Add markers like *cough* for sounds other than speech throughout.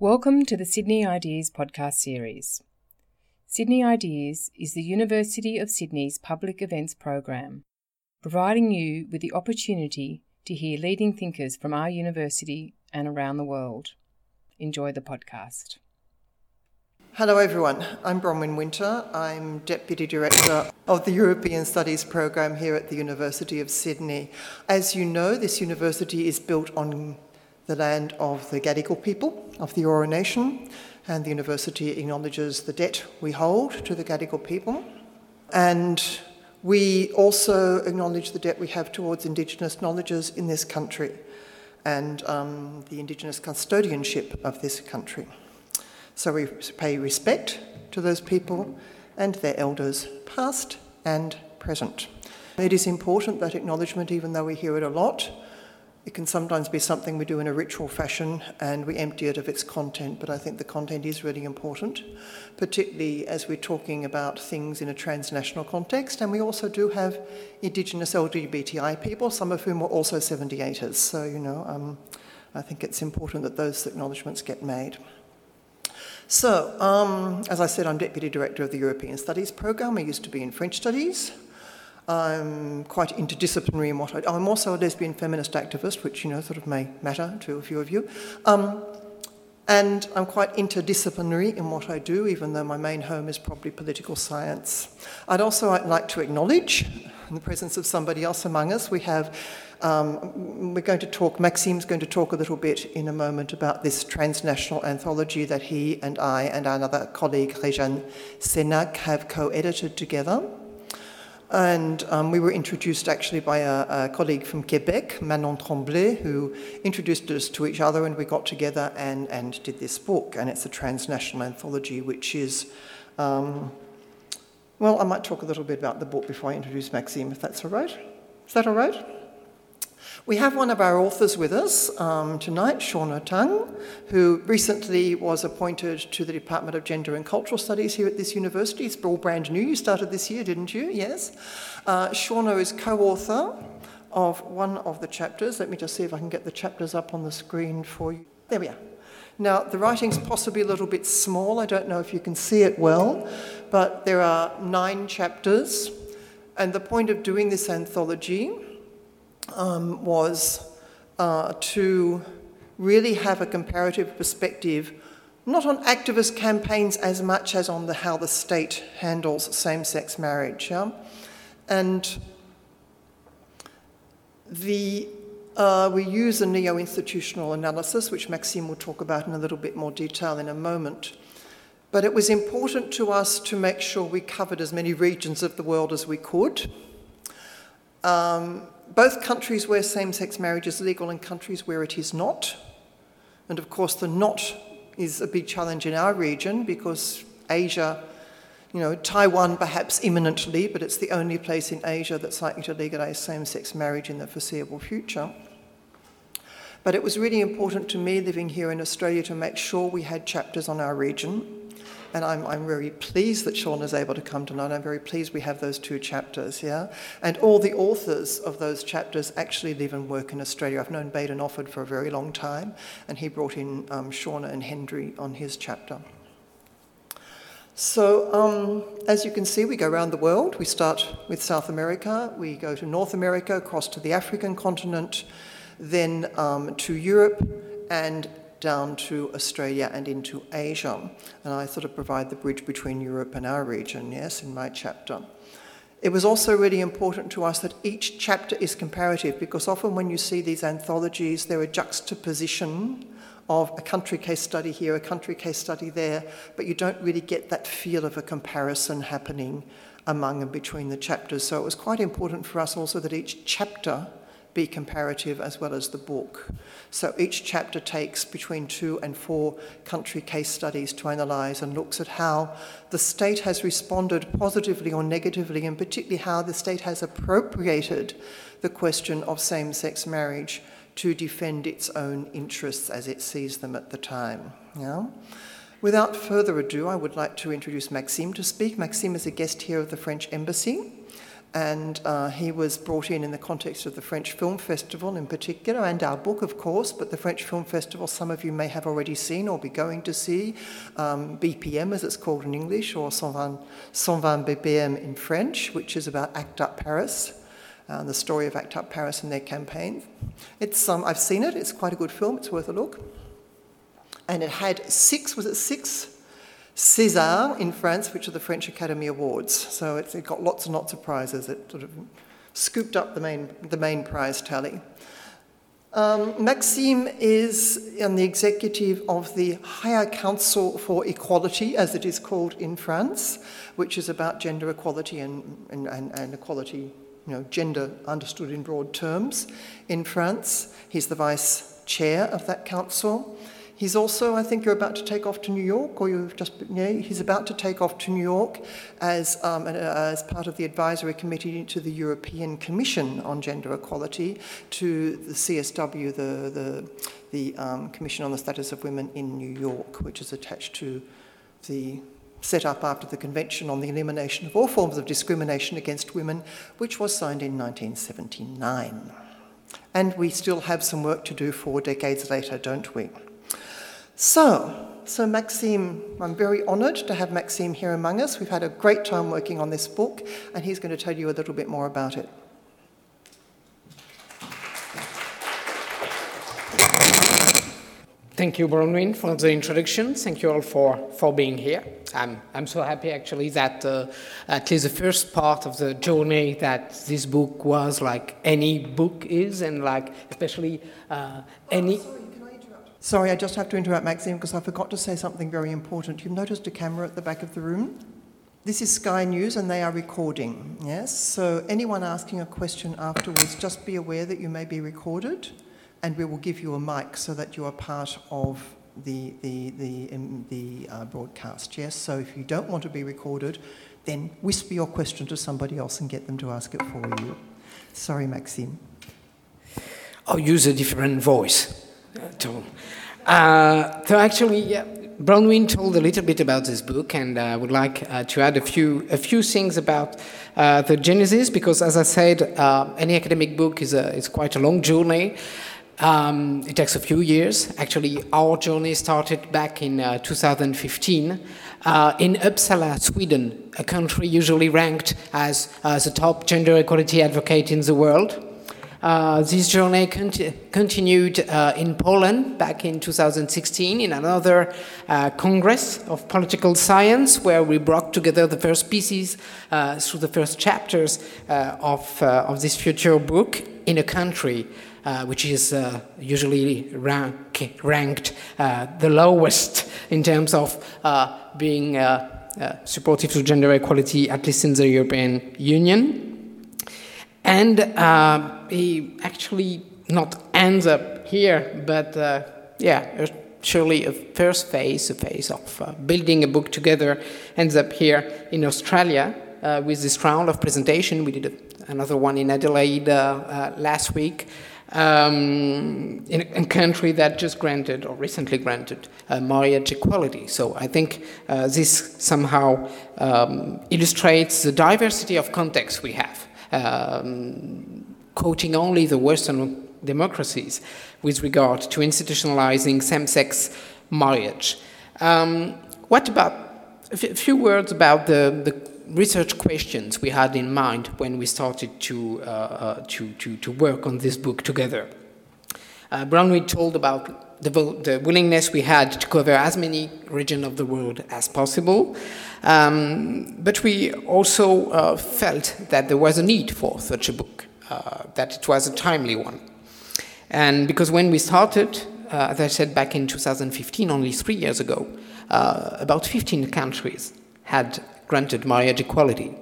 Welcome to the Sydney Ideas podcast series. Sydney Ideas is the University of Sydney's public events program, providing you with the opportunity to hear leading thinkers from our university and around the world. Enjoy the podcast. Hello, everyone. I'm Bronwyn Winter. I'm Deputy Director of the European Studies Program here at the University of Sydney. As you know, this university is built on the land of the Gadigal people of the Eora Nation, and the university acknowledges the debt we hold to the Gadigal people. And we also acknowledge the debt we have towards Indigenous knowledges in this country and um, the Indigenous custodianship of this country. So we pay respect to those people and their elders, past and present. It is important that acknowledgement, even though we hear it a lot, it can sometimes be something we do in a ritual fashion and we empty it of its content, but I think the content is really important, particularly as we're talking about things in a transnational context. And we also do have Indigenous LGBTI people, some of whom are also 78ers. So, you know, um, I think it's important that those acknowledgements get made. So, um, as I said, I'm Deputy Director of the European Studies Programme. I used to be in French Studies. I'm quite interdisciplinary in what I do. I'm also a lesbian feminist activist, which, you know, sort of may matter to a few of you. Um, and I'm quite interdisciplinary in what I do, even though my main home is probably political science. I'd also like to acknowledge, in the presence of somebody else among us, we have, um, we're going to talk, Maxime's going to talk a little bit in a moment about this transnational anthology that he and I and another colleague, Rejane Senac, have co edited together. And um, we were introduced actually by a, a, colleague from Quebec, Manon Tremblay, who introduced us to each other, and we got together and, and did this book. And it's a transnational anthology, which is, um, well, I might talk a little bit about the book before I introduce Maxime, if that's all right. Is that all right? We have one of our authors with us um, tonight, Shawna Tang, who recently was appointed to the Department of Gender and Cultural Studies here at this university. It's all brand new. You started this year, didn't you? Yes. Uh, Shauna is co author of one of the chapters. Let me just see if I can get the chapters up on the screen for you. There we are. Now, the writing's possibly a little bit small. I don't know if you can see it well, but there are nine chapters. And the point of doing this anthology um, was uh, to really have a comparative perspective, not on activist campaigns as much as on the, how the state handles same sex marriage. Yeah? And the, uh, we use a neo institutional analysis, which Maxime will talk about in a little bit more detail in a moment. But it was important to us to make sure we covered as many regions of the world as we could. Um, both countries where same sex marriage is legal and countries where it is not. And of course, the not is a big challenge in our region because Asia, you know, Taiwan perhaps imminently, but it's the only place in Asia that's likely to legalize same sex marriage in the foreseeable future. But it was really important to me living here in Australia to make sure we had chapters on our region and I'm, I'm very pleased that Sean is able to come tonight. I'm very pleased we have those two chapters, yeah? And all the authors of those chapters actually live and work in Australia. I've known Baden Offord for a very long time, and he brought in um, Shawna and Hendri on his chapter. So, um, as you can see, we go around the world. We start with South America, we go to North America, across to the African continent, then um, to Europe, and down to Australia and into Asia. And I sort of provide the bridge between Europe and our region, yes, in my chapter. It was also really important to us that each chapter is comparative because often when you see these anthologies, there are juxtaposition of a country case study here, a country case study there, but you don't really get that feel of a comparison happening among and between the chapters. So it was quite important for us also that each chapter be comparative as well as the book. So each chapter takes between two and four country case studies to analyse and looks at how the state has responded positively or negatively, and particularly how the state has appropriated the question of same sex marriage to defend its own interests as it sees them at the time. Yeah? Without further ado, I would like to introduce Maxime to speak. Maxime is a guest here of the French Embassy and uh, he was brought in in the context of the French Film Festival in particular, and our book, of course, but the French Film Festival, some of you may have already seen or be going to see, um, BPM as it's called in English, or 120, 120 BPM in French, which is about ACT UP Paris. Uh, the story of ACT UP Paris and their campaign. It's, um, I've seen it, it's quite a good film, it's worth a look. And it had six, was it six César in France, which are the French Academy Awards. So it got lots and lots of prizes. It sort of scooped up the main, the main prize tally. Um, Maxime is on the executive of the Higher Council for Equality, as it is called in France, which is about gender equality and, and, and, and equality, you know, gender understood in broad terms in France. He's the vice chair of that council. He's also, I think you're about to take off to New York, or you've just, yeah, he's about to take off to New York as, um, as part of the advisory committee to the European Commission on Gender Equality, to the CSW, the, the, the um, Commission on the Status of Women in New York, which is attached to the set up after the Convention on the Elimination of All Forms of Discrimination Against Women, which was signed in 1979. And we still have some work to do four decades later, don't we? So, so Maxime, I'm very honoured to have Maxime here among us. We've had a great time working on this book, and he's going to tell you a little bit more about it. Thank you, Bronwyn, for the introduction. Thank you all for, for being here. I'm, I'm so happy, actually, that uh, at least the first part of the journey that this book was like any book is, and like especially uh, any. Oh, Sorry, I just have to interrupt Maxime because I forgot to say something very important. You've noticed a camera at the back of the room? This is Sky News and they are recording, yes? So anyone asking a question afterwards, just be aware that you may be recorded and we will give you a mic so that you are part of the, the, the, um, the uh, broadcast, yes? So if you don't want to be recorded, then whisper your question to somebody else and get them to ask it for you. Sorry, Maxime. I'll use a different voice. Uh, so actually, yeah, Bronwyn told a little bit about this book, and I would like uh, to add a few a few things about uh, the genesis, because as I said, uh, any academic book is a is quite a long journey. Um, it takes a few years. Actually, our journey started back in uh, 2015 uh, in Uppsala, Sweden, a country usually ranked as, as the top gender equality advocate in the world. Uh, this journey conti continued uh, in Poland back in 2016 in another uh, Congress of Political Science, where we brought together the first pieces uh, through the first chapters uh, of, of this future book in a country which is usually rank ranked the lowest *laughs* in terms of being supportive to gender equality, at least in the European Union. And uh, he actually not ends up here, but uh, yeah, surely a first phase, a phase of uh, building a book together, ends up here in Australia uh, with this round of presentation. We did a, another one in Adelaide uh, uh, last week. Um, in a, a, country that just granted or recently granted uh, marriage equality. So I think uh, this somehow um, illustrates the diversity of contexts we have um, quoting only the Western democracies with regard to institutionalizing same sex marriage. Um, what about a few words about the, the research questions we had in mind when we started to, uh, uh, to, to, to, work on this book together. Uh, Bronwyn told about the, the, willingness we had to cover as many regions of the world as possible. Um, but we also uh, felt that there was a need for such a book, uh, that it was a timely one. And because when we started, uh, as I said back in 2015, only three years ago, uh, about 15 countries had granted marriage equality.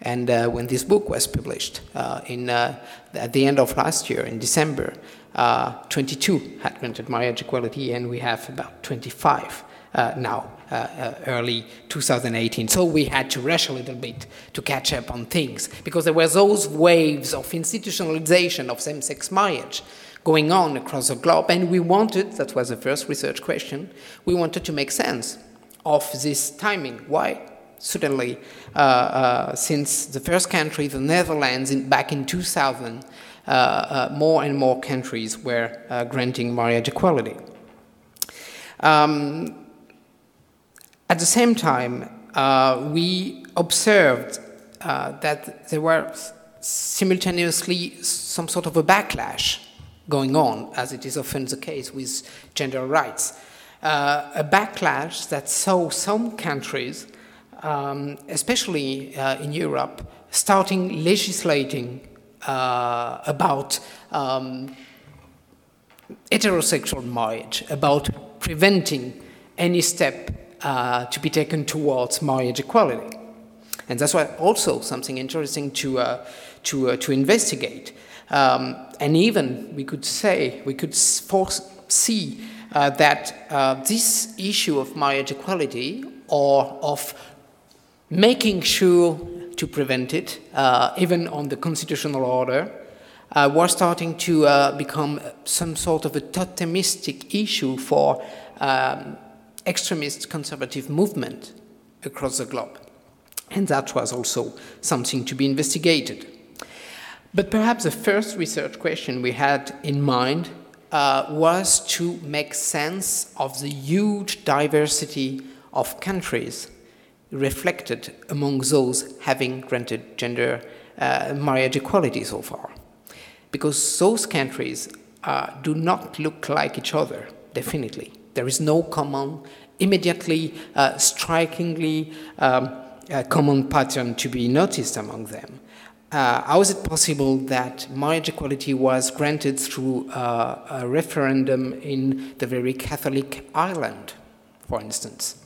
And uh, when this book was published uh, in, at the end of last year, in December, 22 had granted marriage equality, and we have about 25 now. Uh, uh, early 2018. So we had to rush a little bit to catch up on things because there were those waves of institutionalization of same sex marriage going on across the globe. And we wanted, that was the first research question, we wanted to make sense of this timing. Why suddenly, uh, uh, since the first country, the Netherlands, in, back in 2000, uh, uh, more and more countries were uh, granting marriage equality. Um, at the same time, we observed that there were simultaneously some sort of a backlash going on, as it is often the case with gender rights. Uh, a backlash that saw some countries, um, especially uh, in Europe, starting legislating uh, about um, heterosexual marriage, about preventing any step uh, to be taken towards marriage equality. And that's why also something interesting to, uh, to, uh, to investigate. Um, and even we could say, we could foresee uh, that uh, this issue of marriage equality or of making sure to prevent it, uh, even on the constitutional order, uh, was starting to uh, become some sort of a totemistic issue for um, extremist conservative movement across the globe. And that was also something to be investigated. But perhaps the first research question we had in mind uh, was to make sense of the huge diversity of countries reflected among those having granted gender uh, marriage equality so far. Because those countries uh, do not look like each other, definitely. There is no common, immediately, uh, strikingly um, uh, common pattern to be noticed among them uh, how is it possible that marriage equality was granted through uh, a referendum in the very Catholic Ireland, for instance?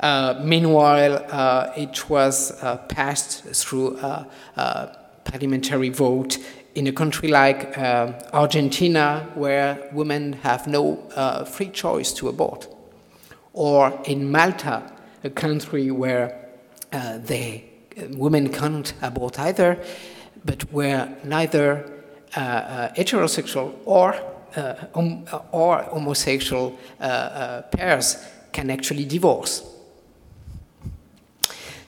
Uh, meanwhile, uh, it was uh, passed through parliamentary vote in a country like uh, Argentina, where women have no free choice to abort, or in Malta, a country where they women can't abort either, but where neither uh, uh, heterosexual or uh, or homosexual uh, uh, pairs can actually divorce.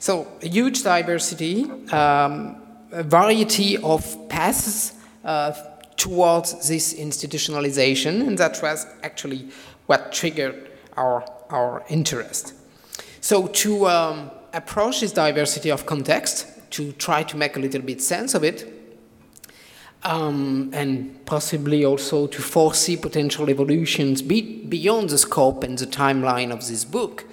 So, a huge diversity, um, a variety of paths uh, towards this institutionalization, and that was actually what triggered our, our interest. So, to um, approach this diversity of context to try to make a little bit sense of it, um, and possibly also to foresee potential evolutions be beyond the scope and the timeline of this book,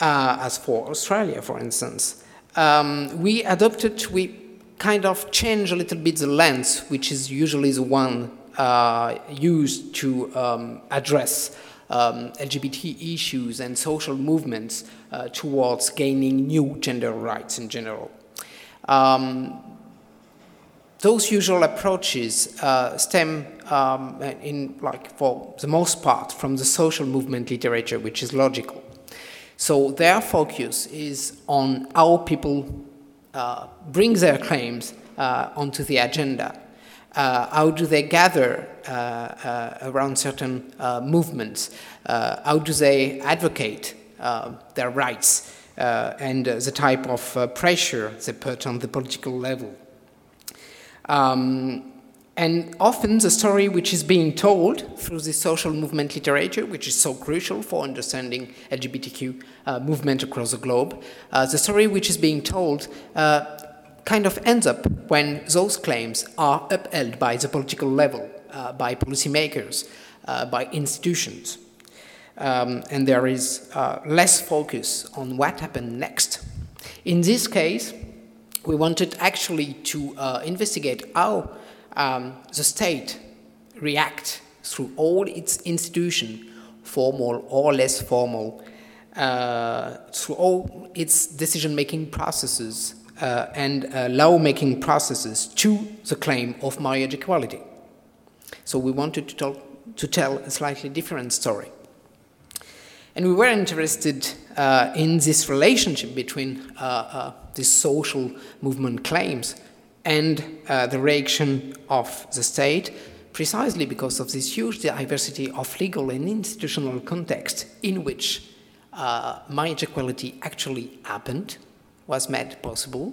uh, as for Australia, for instance. Um, we adopted, we kind of changed a little bit the lens, which is usually the one uh, used to um, address um, LGBT issues and social movements uh, towards gaining new gender rights in general. Um, those usual approaches uh, stem um, in like for the most part from the social movement literature which is logical so their focus is on how people uh, bring their claims uh, onto the agenda uh, how do they gather uh, uh, around certain movements? how do they advocate their rights and the type of pressure they put on the political level? Um, and often the story which is being told through the social movement literature, which is so crucial for understanding LGBTQ uh, movement across the globe, uh, the story which is being told uh, kind of ends up when those claims are upheld by the political level, uh, by policymakers, uh, by institutions. Um, and there is uh, less focus on what happened next. In this case, we wanted actually to investigate how um, the state react through all its institutions, formal or less formal, uh, through all its decision-making processes uh, and uh, law-making processes to the claim of marriage equality. So we wanted to tell, to tell a slightly different story. And we were interested uh, in this relationship between uh, uh, these social movement claims and uh, the reaction of the state, precisely because of this huge diversity of legal and institutional context in which uh, marriage equality actually happened, was made possible,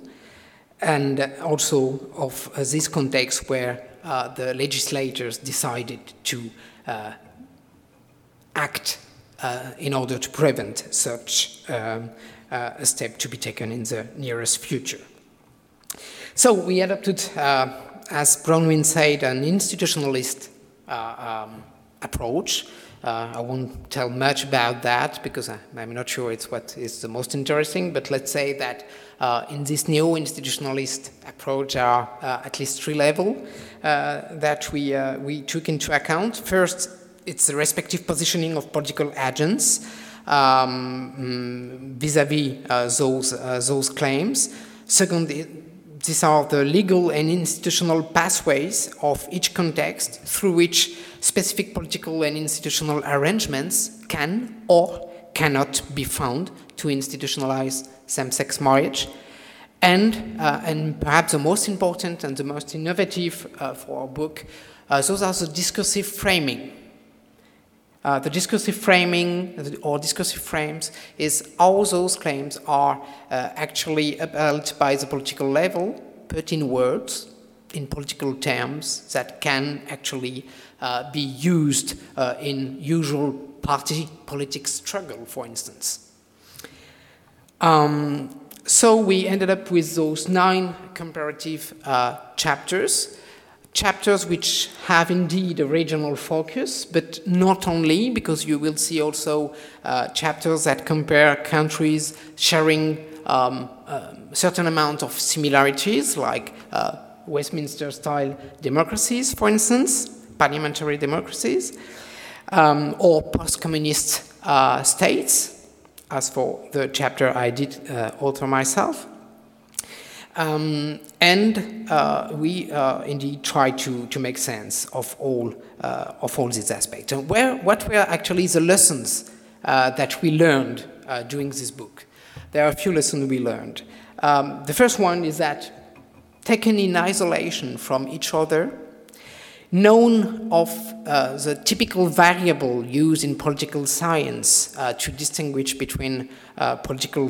and also of uh, this context where uh, the legislators decided to uh, act uh, in order to prevent such um, uh, a step to be taken in the nearest future. So we adopted, as Bronwyn said, an institutionalist um, approach uh, I won't tell much about that because I, am not sure it's what is the most interesting, but let's say that uh, in this new institutionalist approach are uh, at least three levels uh, that we, uh, we took into account. First, it's the respective positioning of political agents um, mm, vis-à-vis -vis, those, uh, those claims. Second, these are the legal and institutional pathways of each context through which specific political and institutional arrangements can or cannot be found to institutionalize same-sex marriage. And, uh, and perhaps the most important and the most innovative uh, for our book, uh, those are the discursive framing. Uh, the discursive framing or discursive frames is how those claims are uh, actually upheld by the political level, put in words, in political terms that can actually uh, be used uh, in usual party politics struggle, for instance. Um, so we ended up with those nine comparative uh, chapters, chapters which have indeed a regional focus, but not only, because you will see also uh, chapters that compare countries sharing um, a certain amount of similarities, like uh, Westminster style democracies, for instance, parliamentary democracies um, or post-communist uh, states, as for the chapter I did uh, author myself. Um, and uh, we uh, indeed try to, to make sense of all, uh, of all these aspects. And where, what were actually the lessons uh, that we learned during this book? There are a few lessons we learned. Um, the first one is that taken in isolation from each other, known of uh, the typical variable used in political science uh, to distinguish between uh, political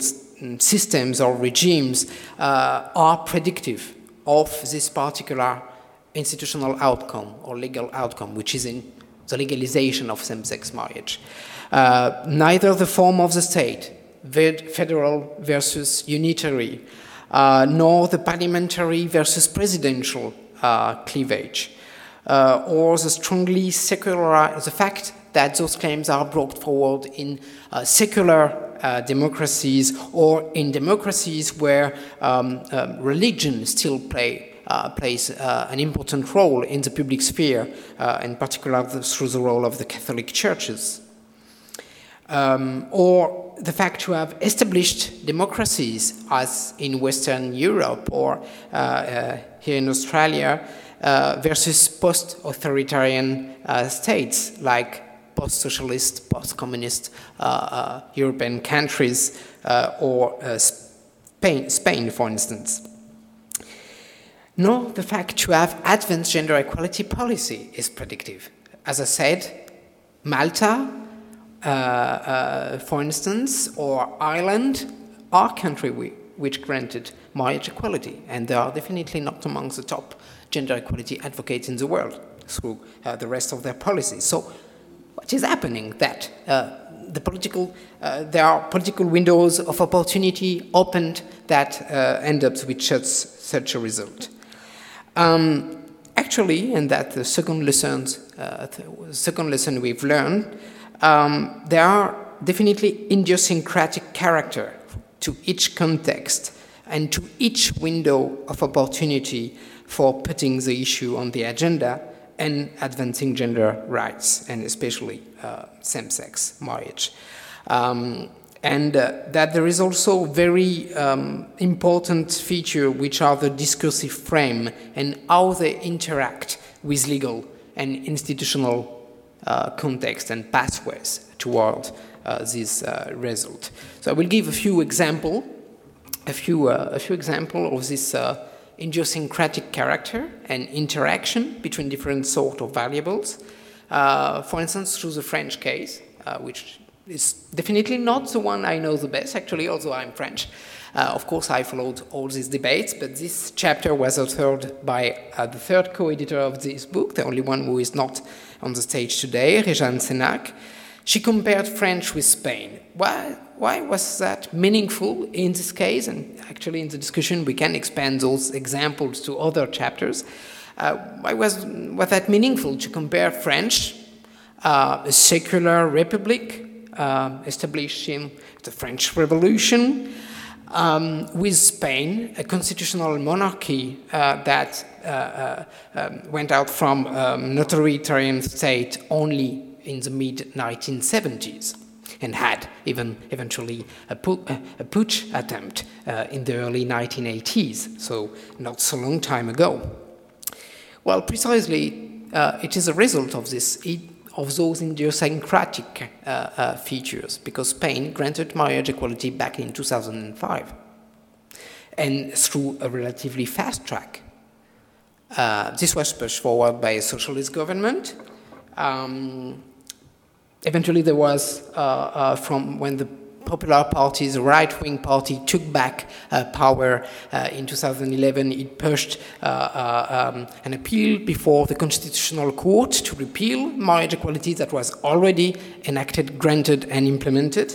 systems or regimes uh, are predictive of this particular institutional outcome or legal outcome, which is in the legalization of same-sex marriage. Uh, neither the form of the state, federal versus unitary, uh, nor the parliamentary versus presidential cleavage uh, or the strongly secular, the fact that those claims are brought forward in uh, secular uh, democracies or in democracies where um, um, religion still play, uh, plays uh, an important role in the public sphere, uh, in particular through the role of the Catholic churches. Um, or the fact to have established democracies, as in Western Europe or here in Australia, versus post-authoritarian uh, states like post-socialist, post-communist uh, uh European countries uh, or Spain, Spain, for instance. Nor the fact to have advanced gender equality policy is predictive. As I said, Malta, for instance, or Ireland are countries which granted marriage equality, and they are definitely not amongst the top gender equality advocates in the world through uh, the rest of their policies. So, what is happening? That uh, the political, uh, there are political windows of opportunity opened that uh, end up with such, such a result. Um, actually, and that the second lessons, uh, second lesson we've learned, um, there are definitely idiosyncratic character to each context and to each window of opportunity for putting the issue on the agenda and advancing gender rights, and especially uh, same-sex marriage. Um, and uh, that there is also very um, important feature which are the discursive frame and how they interact with legal and institutional uh, context and pathways toward uh, this uh, result. So I will give a few example, a few uh, a few example of this idiosyncratic character and interaction between different sort of variables. Uh, for instance, through the French case, uh, which is definitely not the one I know the best, actually, although I'm French. Uh, of course, I followed all these debates, but this chapter was authored by uh, the third co-editor of this book, the only one who is not on the stage today, Réjane Sénac. She compared French with Spain. Why, why was that meaningful in this case? And actually, in the discussion, we can expand those examples to other chapters. Uh, why was, was that meaningful to compare French, uh, a secular republic uh, established in the French Revolution, um, with Spain, a constitutional monarchy uh, that uh, uh, um, went out from um, authoritarian state only in the mid 1970s and had even eventually a, pu- a putsch attempt uh, in the early 1980s, so not so long time ago. Well, precisely, uh, it is a result of this of those idiosyncratic uh, uh, features because Spain granted marriage equality back in 2005 and through a relatively fast track. Uh, this was pushed forward by a socialist government. Um, eventually, there was, uh, uh, from when the Popular Party, the right wing party, took back uh, power uh, in 2011. It pushed uh, uh, um, an appeal before the Constitutional Court to repeal marriage equality that was already enacted, granted, and implemented.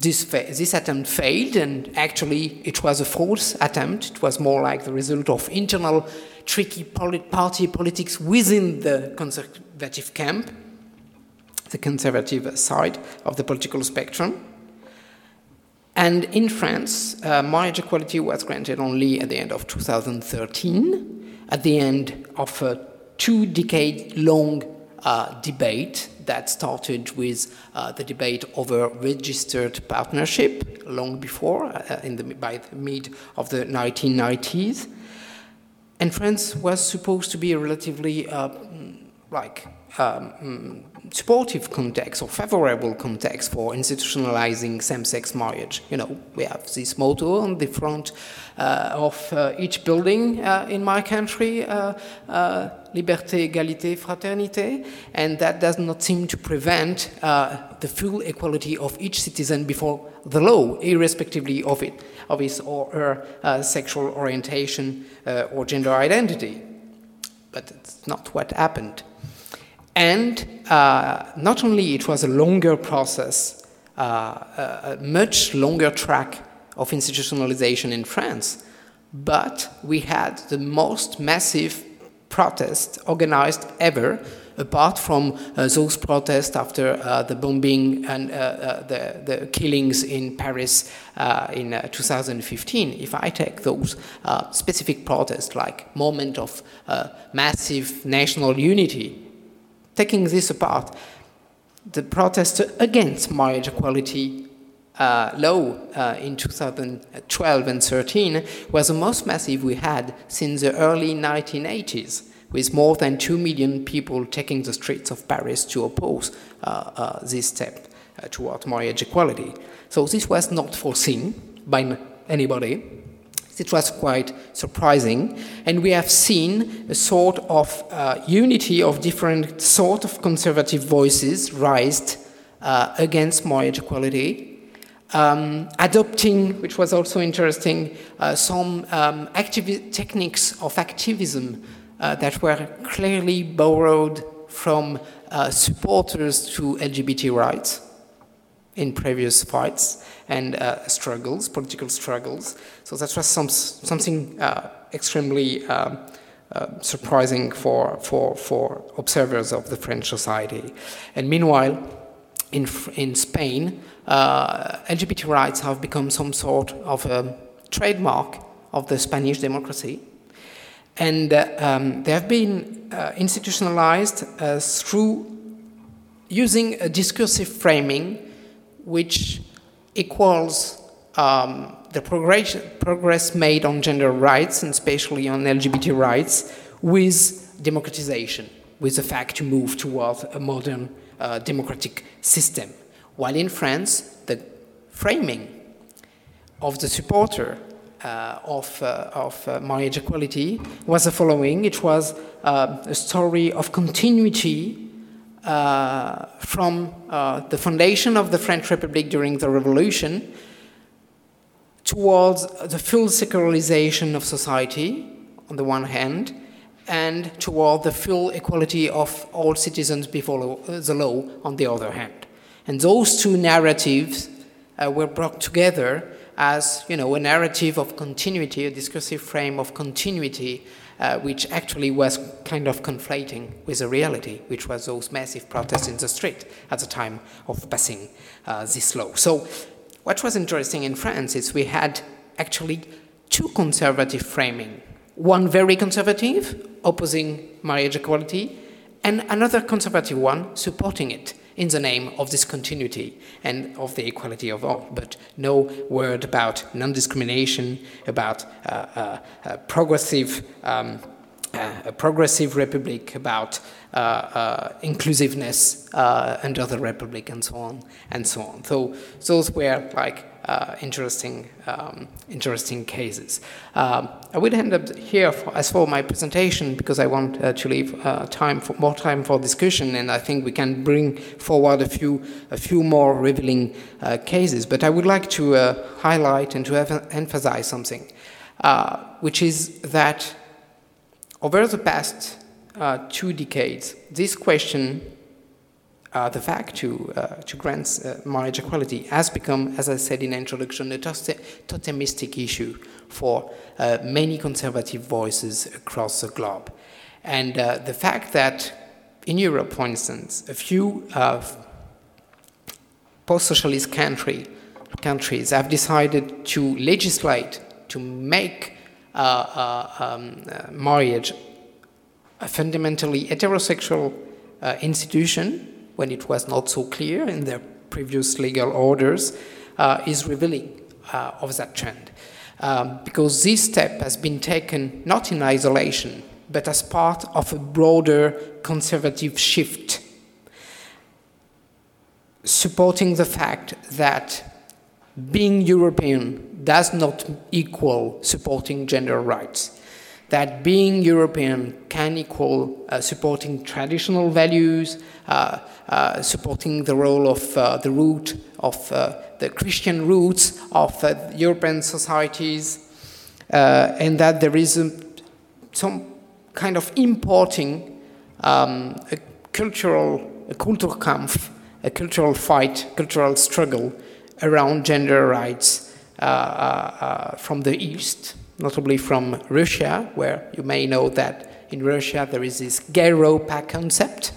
This, this attempt failed, and actually, it was a false attempt. It was more like the result of internal tricky polit party politics within the conservative camp, the conservative side of the political spectrum. And in France, uh, marriage equality was granted only at the end of 2013, at the end of a two decade long uh, debate that started with uh, the debate over registered partnership long before, uh, in the, by the mid of the 1990s. And France was supposed to be relatively uh, like um, supportive context or favorable context for institutionalizing same-sex marriage. You know, we have this motto on the front uh, of uh, each building uh, in my country, uh, uh, liberté, égalité, fraternité, and that does not seem to prevent uh, the full equality of each citizen before the law, irrespectively of it, of his or her sexual orientation or gender identity. But it's not what happened. And uh, not only it was a longer process, uh, a much longer track of institutionalization in France, but we had the most massive protest organized ever, apart from uh, those protests after uh, the bombing and uh, uh the, the, killings in Paris uh, in uh, 2015. If I take those specific protests, like moment of massive national unity, taking this apart, the protest against marriage equality uh, law uh, in 2012 and 13 was the most massive we had since the early 1980s, with more than 2 million people taking the streets of Paris to oppose uh, uh this step uh, toward marriage equality. So this was not foreseen by anybody. It was quite surprising, and we have seen a sort of uh, unity of different sort of conservative voices raised uh, against marriage equality, um, adopting, which was also interesting, uh, some um, techniques of activism uh, that were clearly borrowed from uh, supporters to LGBT rights in previous fights and uh, struggles, political struggles. So that was some, something uh, extremely uh, uh, surprising for, for, for observers of the French society. And meanwhile, in, in Spain, uh, LGBT rights have become some sort of a trademark of the Spanish democracy. And uh, um, they have been institutionalized through using a discursive framing which equals um, the progress, progress made on gender rights and especially on LGBT rights with democratization, with the fact to move towards a modern uh, democratic system. While in France, the framing of the supporter uh, of, uh, of uh, marriage equality was the following it was uh, a story of continuity uh, from uh, the foundation of the French Republic during the Revolution towards the full secularization of society, on the one hand, and toward the full equality of all citizens before the law, on the other hand. And those two narratives uh, were brought together as you know, a narrative of continuity, a discursive frame of continuity, uh, which actually was kind of conflating with the reality, which was those massive protests in the street at the time of passing uh, this law. So, what was interesting in France is we had actually two conservative framing. One very conservative, opposing marriage equality, and another conservative one supporting it in the name of this continuity and of the equality of all, but no word about non discrimination, about uh, uh, uh, progressive. Um, a progressive republic about uh, uh, inclusiveness under the republic and so on and so on. So those were like uh, interesting, um, interesting cases. Um, I will end up here for, as for my presentation because I want uh, to leave uh, time for more time for discussion, and I think we can bring forward a few, a few more revealing uh, cases. But I would like to uh, highlight and to emphasize something, uh, which is that over the past two decades, this question uh, the fact to, uh, to grant uh, marriage equality has become, as I said in the introduction, a totemistic issue for uh, many conservative voices across the globe. And uh, the fact that in Europe, for instance, a few post-socialist country, countries have decided to legislate to make um, marriage a fundamentally heterosexual institution when it was not so clear in their previous legal orders, uh, is revealing uh, of that trend. Um, because this step has been taken not in isolation, but as part of a broader conservative shift, supporting the fact that being European does not equal supporting gender rights. That being European can equal uh, supporting traditional values, uh, uh, supporting the role of uh, the root of uh, the Christian roots of uh, European societies, and that there is a, some kind of importing um, a cultural a Kulturkampf, a cultural fight, cultural struggle around gender rights from the East notably from Russia, where you may know that in Russia there is this Gayropa concept,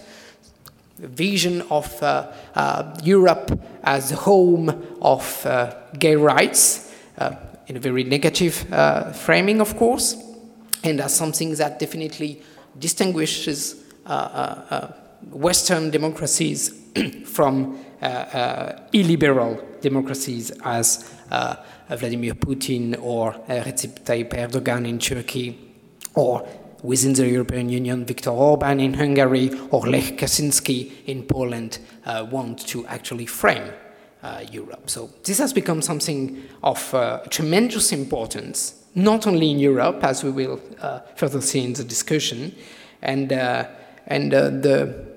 vision of uh, uh, Europe as home of uh, gay rights, uh, in a very negative uh, framing, of course, and as something that definitely distinguishes uh, Western democracies *clears throat* from illiberal democracies as Vladimir Putin or Recep Tayyip Erdogan in Turkey, or within the European Union, Viktor Orban in Hungary or Lech Kaczynski in Poland uh, want to actually frame uh, Europe. So this has become something of uh, tremendous importance, not only in Europe, as we will uh, further see in the discussion, and, uh, and uh, the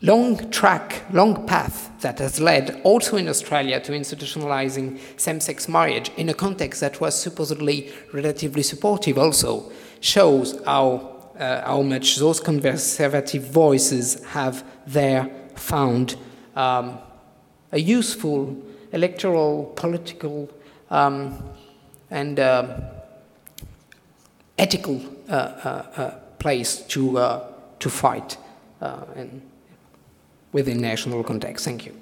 long track, long path that has led also in Australia to institutionalizing same sex marriage in a context that was supposedly relatively supportive also shows how, uh, how much those conservative voices have there found um, a useful electoral, political, um, and uh, ethical uh, uh, uh place to, uh, to fight. and within national context. Thank you.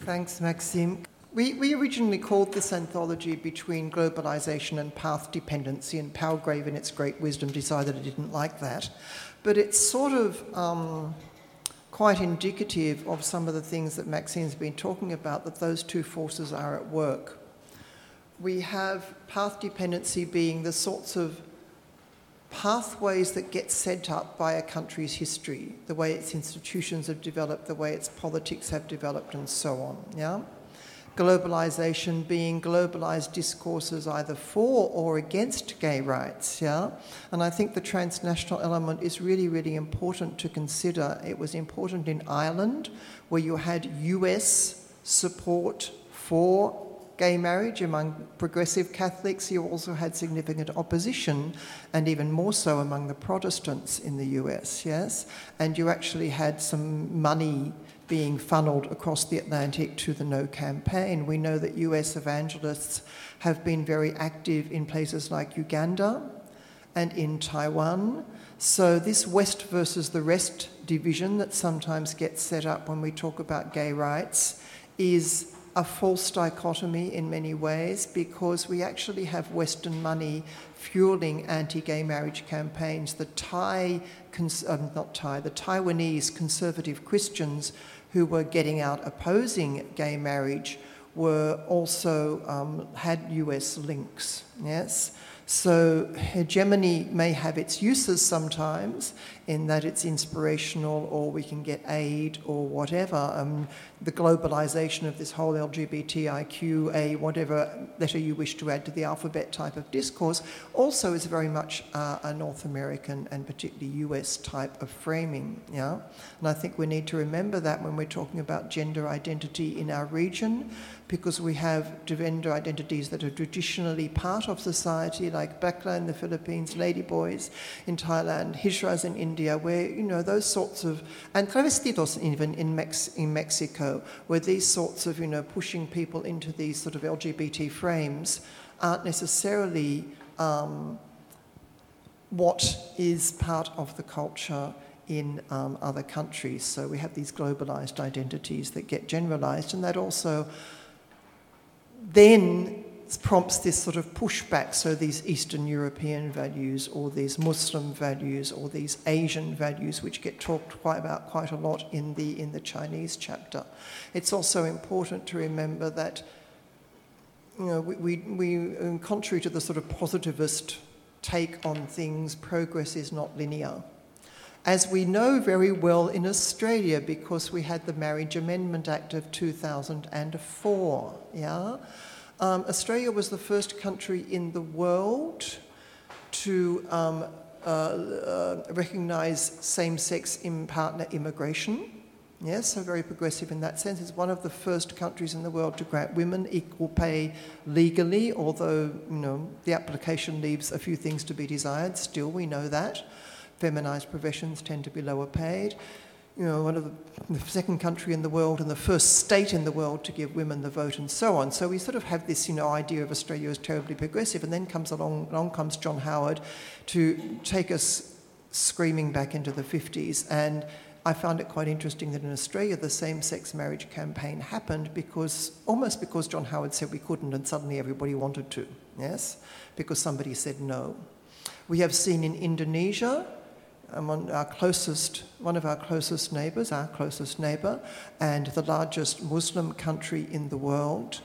Thanks, Maxime. We, we originally called this anthology Between Globalization and Path Dependency, and Palgrave, in its great wisdom, decided it didn't like that. But it's sort of um, quite indicative of some of the things that Maxime's been talking about, that those two forces are at work. We have path dependency being the sorts of pathways that get set up by a country's history, the way its institutions have developed, the way its politics have developed, and so on. Yeah? globalization being globalized discourses either for or against gay rights, yeah? And I think the transnational element is really, really important to consider. It was important in Ireland, where you had US support for gay marriage among progressive Catholics. You also had significant opposition, and even more so among the Protestants in the US, yes? And you actually had some money being funneled across the Atlantic to the No campaign. We know that US evangelists have been very active in places like Uganda and in Taiwan. So, this West versus the rest division that sometimes gets set up when we talk about gay rights is a false dichotomy in many ways because we actually have Western money fueling anti-gay marriage campaigns. The Thai, um, not Thai, the Taiwanese conservative Christians who were getting out opposing gay marriage were also um, had US links. Yes. So, hegemony may have its uses sometimes in that it's inspirational or we can get aid or whatever. Um, the globalization of this whole LGBTIQA, whatever letter you wish to add to the alphabet type of discourse, also is very much uh, a North American and particularly US type of framing. Yeah? And I think we need to remember that when we're talking about gender identity in our region, because we have gender identities that are traditionally part of society, like Bakla in the Philippines, Ladyboys in Thailand, Hijras in India, where, you know, those sorts of, and travestidos even in, Mex- in Mexico, where these sorts of, you know, pushing people into these sort of LGBT frames aren't necessarily um, what is part of the culture in um, other countries. So we have these globalized identities that get generalized, and that also then prompts this sort of pushback. So these Eastern European values, or these Muslim values, or these Asian values, which get talked quite about quite a lot in the in the Chinese chapter. It's also important to remember that. You know, we, we, we contrary to the sort of positivist take on things, progress is not linear. As we know very well in Australia, because we had the Marriage Amendment Act of 2004, yeah? Um, Australia was the first country in the world to um, uh, uh, recognise same sex in partner immigration. Yes, so very progressive in that sense. It's one of the first countries in the world to grant women equal pay legally, although you know the application leaves a few things to be desired. Still, we know that feminized professions tend to be lower paid you know, one of the, the, second country in the world and the first state in the world to give women the vote and so on. So we sort of have this, you know, idea of Australia as terribly progressive, and then comes along, along comes John Howard to take us screaming back into the 50s. And I found it quite interesting that in Australia the same-sex marriage campaign happened because almost because John Howard said we couldn't, and suddenly everybody wanted to. Yes, because somebody said no. We have seen in Indonesia among our closest, one of our closest neighbours, our closest neighbour, and the largest Muslim country in the world,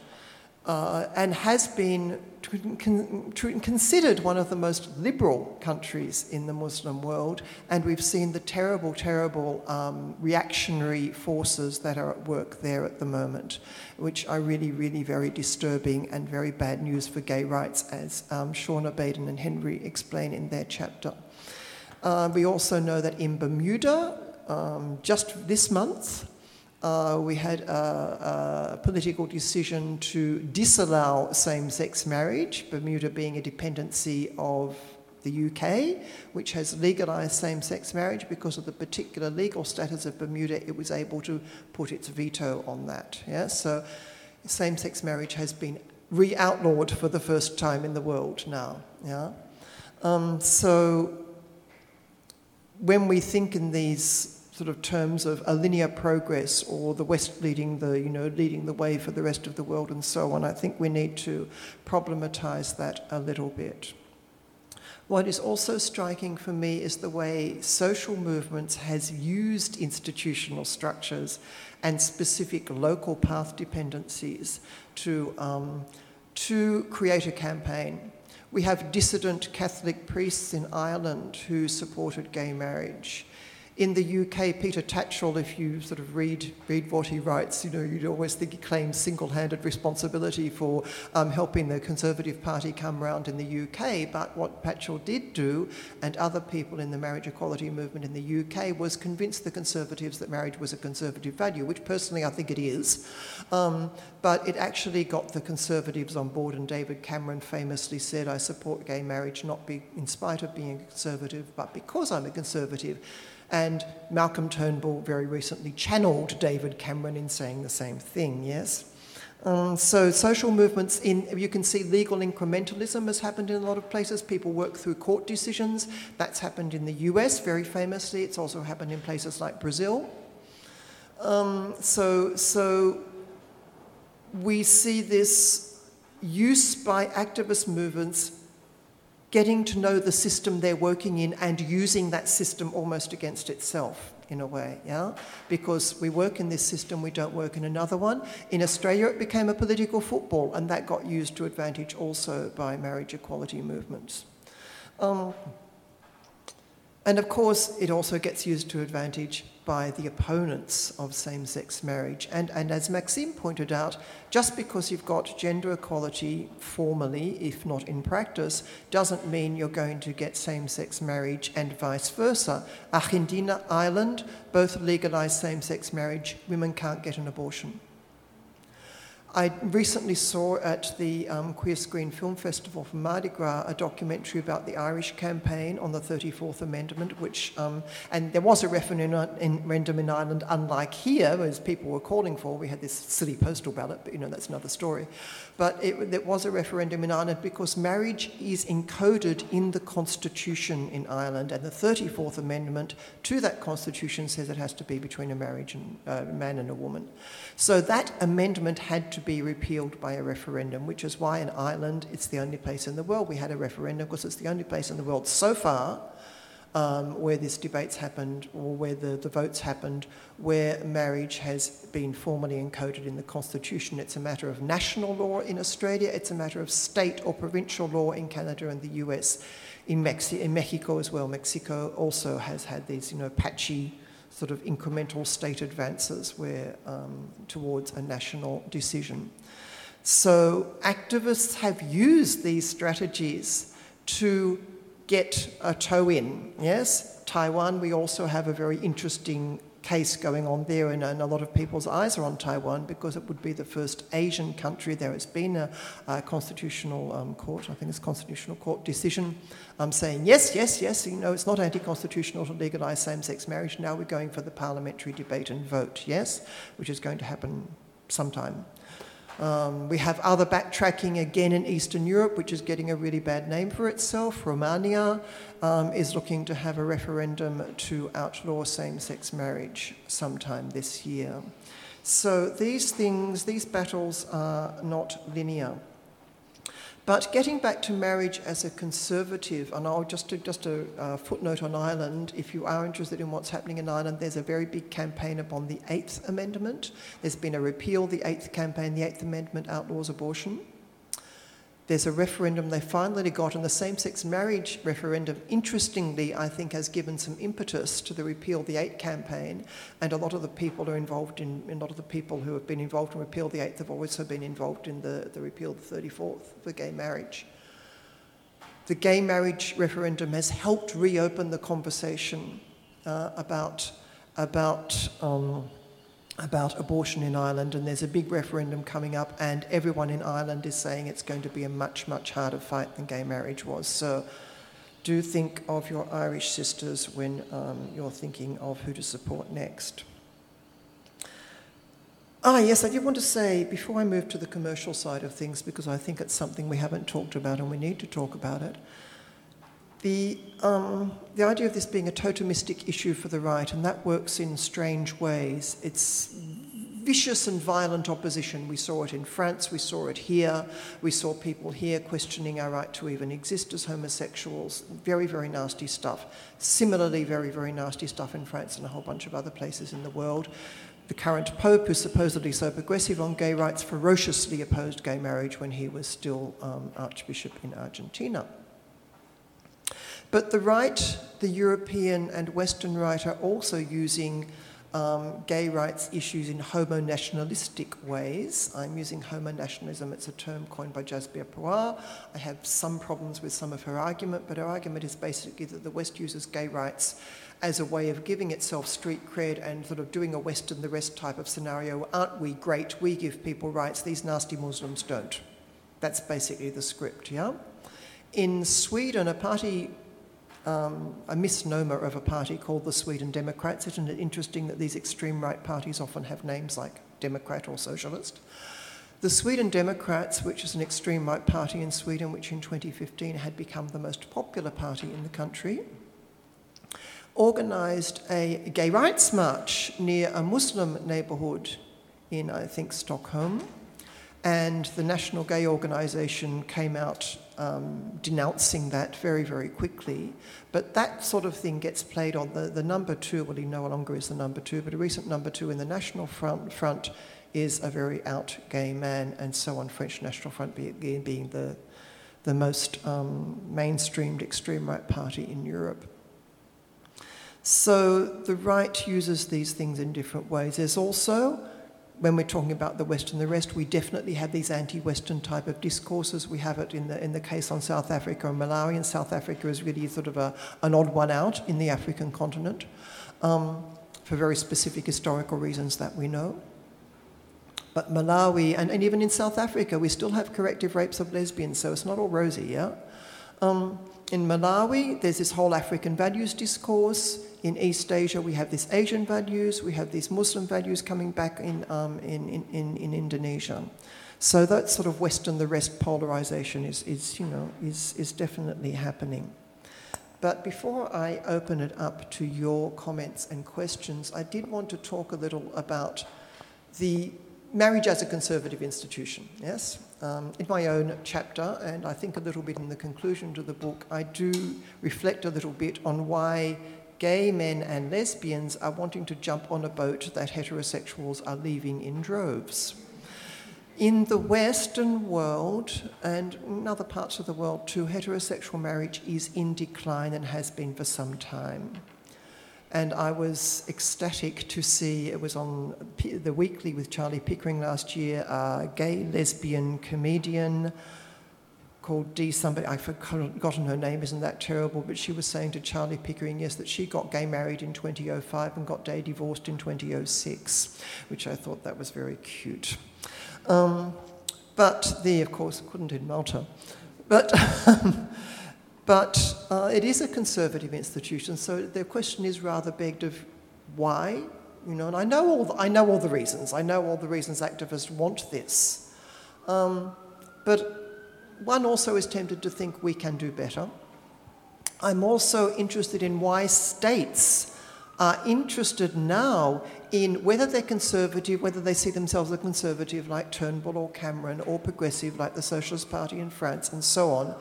uh, and has been con- considered one of the most liberal countries in the Muslim world. And we've seen the terrible, terrible um, reactionary forces that are at work there at the moment, which are really, really very disturbing and very bad news for gay rights, as um, Shawna Baden and Hendri explain in their chapter. Uh, we also know that in Bermuda, um, just this month, uh, we had a, a, political decision to disallow same sex marriage, Bermuda being a dependency of the UK, which has legalised same sex marriage because of the particular legal status of Bermuda, it was able to put its veto on that. Yeah? So same sex marriage has been re outlawed for the first time in the world now. Yeah? Um, so when we think in these sort of terms of a linear progress or the West leading the, you know, leading the way for the rest of the world and so on, I think we need to problematize that a little bit. What is also striking for me is the way social movements has used institutional structures and specific local path dependencies to, um, to create a campaign. We have dissident Catholic priests in Ireland who supported gay marriage. In the UK, Peter Tatchell, if you sort of read, read what he writes, you know, you'd always think he claims single-handed responsibility for um, helping the Conservative Party come round in the UK. But what Tatchell did do, and other people in the marriage equality movement in the UK, was convince the Conservatives that marriage was a conservative value, which personally I think it is. Um, but it actually got the Conservatives on board, and David Cameron famously said, I support gay marriage not be, in spite of being a conservative, but because I'm a conservative. And Malcolm Turnbull very recently channeled David Cameron in saying the same thing, yes? Um, so social movements in you can see legal incrementalism has happened in a lot of places. People work through court decisions. That's happened in the US very famously. It's also happened in places like Brazil. Um, so so we see this use by activist movements getting to know the system they're working in and using that system almost against itself in a way, yeah? Because we work in this system, we don't work in another one. In Australia, it became a political football, and that got used to advantage also by marriage equality movements. Um, and of course, it also gets used to advantage by the opponents of same sex marriage. And, and as Maxime pointed out, just because you've got gender equality formally, if not in practice, doesn't mean you're going to get same sex marriage and vice versa. Argentina, Ireland, both legalize same sex marriage. Women can't get an abortion. I recently saw at the um, Queer Screen Film Festival from Mardi Gras a documentary about the Irish campaign on the 34th Amendment, which, um, and there was a referendum in Ireland, unlike here, as people were calling for. We had this silly postal ballot, but you know, that's another story. But it, there was a referendum in Ireland because marriage is encoded in the constitution in Ireland, and the 34th Amendment to that constitution says it has to be between a marriage and uh, a man and a woman. So that amendment had to be repealed by a referendum, which is why in Ireland it's the only place in the world we had a referendum because it's the only place in the world so far um, where this debates happened or where the, the votes happened, where marriage has been formally encoded in the constitution. It's a matter of national law in Australia, it's a matter of state or provincial law in Canada and the US. In, Mexi- in Mexico as well, Mexico also has had these, you know, patchy sort of incremental state advances where, um, towards a national decision. So activists have used these strategies to get a toe in, yes? Taiwan, we also have a very interesting case going on there, and, and, a lot of people's eyes are on Taiwan because it would be the first Asian country. There has been a, a constitutional um, court, I think it's constitutional court decision, um, saying yes, yes, yes. You know, it's not anti-constitutional to legalise same-sex marriage. Now we're going for the parliamentary debate and vote, yes, which is going to happen sometime. Um, we have other backtracking again in Eastern Europe, which is getting a really bad name for itself. Romania um, is looking to have a referendum to outlaw same sex marriage sometime this year. So these things, these battles are not linear. But getting back to marriage as a conservative, and I'll just do just a uh, footnote on Ireland. If you are interested in what's happening in Ireland, there's a very big campaign upon the Eighth Amendment. There's been a repeal, the Eighth campaign, the Eighth Amendment outlaws abortion. There's a referendum they finally got, and the same sex marriage referendum, interestingly, I think, has given some impetus to the Repeal the Eight campaign. And a lot of the people who are involved in, a lot of the people who have been involved in Repeal the Eighth have also been involved in the, the Repeal the 34th for gay marriage. The gay marriage referendum has helped reopen the conversation uh, about, about um, about abortion in Ireland, and there's a big referendum coming up, and everyone in Ireland is saying it's going to be a much, much harder fight than gay marriage was. So do think of your Irish sisters when um, you're thinking of who to support next. Ah, yes, I did want to say before I move to the commercial side of things, because I think it's something we haven't talked about and we need to talk about it. The, um, the idea of this being a totemistic issue for the right, and that works in strange ways. It's vicious and violent opposition. We saw it in France, we saw it here, we saw people here questioning our right to even exist as homosexuals. Very, very nasty stuff. Similarly, very, very nasty stuff in France and a whole bunch of other places in the world. The current Pope, who's supposedly so progressive on gay rights, ferociously opposed gay marriage when he was still um, Archbishop in Argentina. But the right, the European and Western right, are also using um, gay rights issues in homo nationalistic ways. I'm using homo nationalism, it's a term coined by Jasbir Puar. I have some problems with some of her argument, but her argument is basically that the West uses gay rights as a way of giving itself street cred and sort of doing a West and the rest type of scenario. Aren't we great? We give people rights, these nasty Muslims don't. That's basically the script, yeah? In Sweden, a party um, a misnomer of a party called the Sweden Democrats. Isn't it interesting that these extreme right parties often have names like Democrat or Socialist? The Sweden Democrats, which is an extreme right party in Sweden, which in 2015 had become the most popular party in the country, organised a gay rights march near a Muslim neighbourhood in, I think, Stockholm. And the National Gay Organisation came out um, denouncing that very, very quickly. But that sort of thing gets played on the, the number two, well, he no longer is the number two, but a recent number two in the National Front, front is a very out gay man, and so on, French National Front being, being the, the most um, mainstreamed extreme right party in Europe. So the right uses these things in different ways. There's also when we're talking about the West and the rest, we definitely have these anti-Western type of discourses. We have it in the in the case on South Africa and Malawi, and South Africa is really sort of a, an odd one out in the African continent, um, for very specific historical reasons that we know. But Malawi and, and even in South Africa, we still have corrective rapes of lesbians, so it's not all rosy, yeah. Um, in Malawi, there's this whole African values discourse. In East Asia, we have these Asian values. We have these Muslim values coming back in, um, in, in, in, Indonesia. So that sort of Western the rest polarization is, is, you know, is, is definitely happening. But before I open it up to your comments and questions, I did want to talk a little about the marriage as a conservative institution, yes? Um, in my own chapter, and I think a little bit in the conclusion to the book, I do reflect a little bit on why gay men and lesbians are wanting to jump on a boat that heterosexuals are leaving in droves. In the Western world and in other parts of the world too, heterosexual marriage is in decline and has been for some time. And I was ecstatic to see it was on the weekly with Charlie Pickering last year, a gay lesbian comedian called Dee somebody, I've forgotten her name, isn't that terrible? But she was saying to Charlie Pickering, yes, that she got gay married in 2005 and got gay divorced in 2006, which I thought that was very cute. Um, but the, of course, couldn't in Malta. But *laughs* But uh, it is a conservative institution, so the question is rather begged of why, you know, and I know all the, I know all the reasons. I know all the reasons activists want this. Um, but one also is tempted to think we can do better. I'm also interested in why states are interested now in whether they're conservative, whether they see themselves as conservative like Turnbull or Cameron, or progressive like the Socialist Party in France, and so on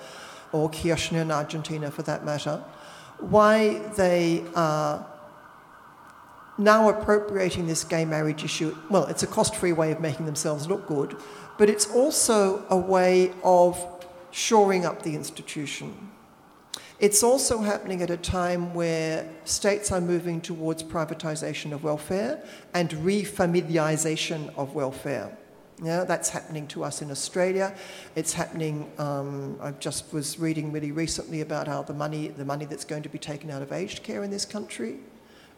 or Kirchner in Argentina for that matter, why they are now appropriating this gay marriage issue. Well, it's a cost free way of making themselves look good, but it's also a way of shoring up the institution. It's also happening at a time where states are moving towards privatization of welfare and refamiliarization of welfare. Yeah, that's happening to us in Australia. It's happening. Um, I just was reading really recently about how the money, the money that's going to be taken out of aged care in this country,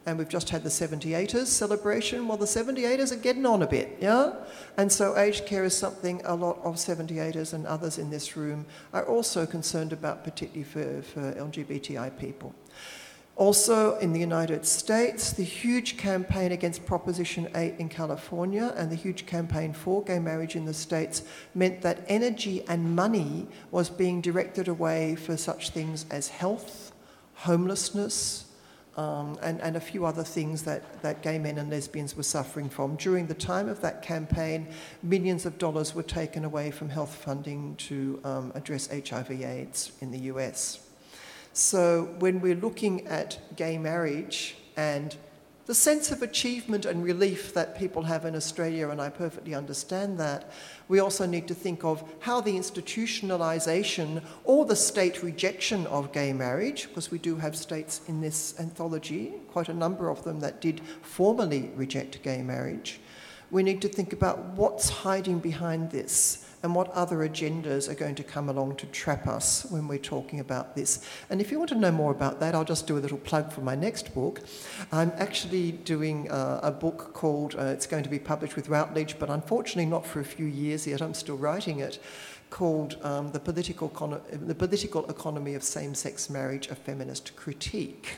and we've just had the 78ers celebration. Well, the 78ers are getting on a bit, yeah. And so aged care is something a lot of 78ers and others in this room are also concerned about, particularly for, for LGBTI people. Also, in the United States, the huge campaign against Proposition 8 in California and the huge campaign for gay marriage in the States meant that energy and money was being directed away for such things as health, homelessness, um, and, and a few other things that, that gay men and lesbians were suffering from. During the time of that campaign, millions of dollars were taken away from health funding to um, address HIV/AIDS in the US. So when we're looking at gay marriage and the sense of achievement and relief that people have in Australia, and I perfectly understand that, we also need to think of how the institutionalisation or the state rejection of gay marriage, because we do have states in this anthology, quite a number of them that did formally reject gay marriage. We need to think about what's hiding behind this and what other agendas are going to come along to trap us when we're talking about this. And if you want to know more about that, I'll just do a little plug for my next book. I'm actually doing uh, a book called, uh, it's going to be published with Routledge, but unfortunately not for a few years yet, I'm still writing it, called um, the, political the Political Economy of Same-Sex Marriage, A Feminist Critique.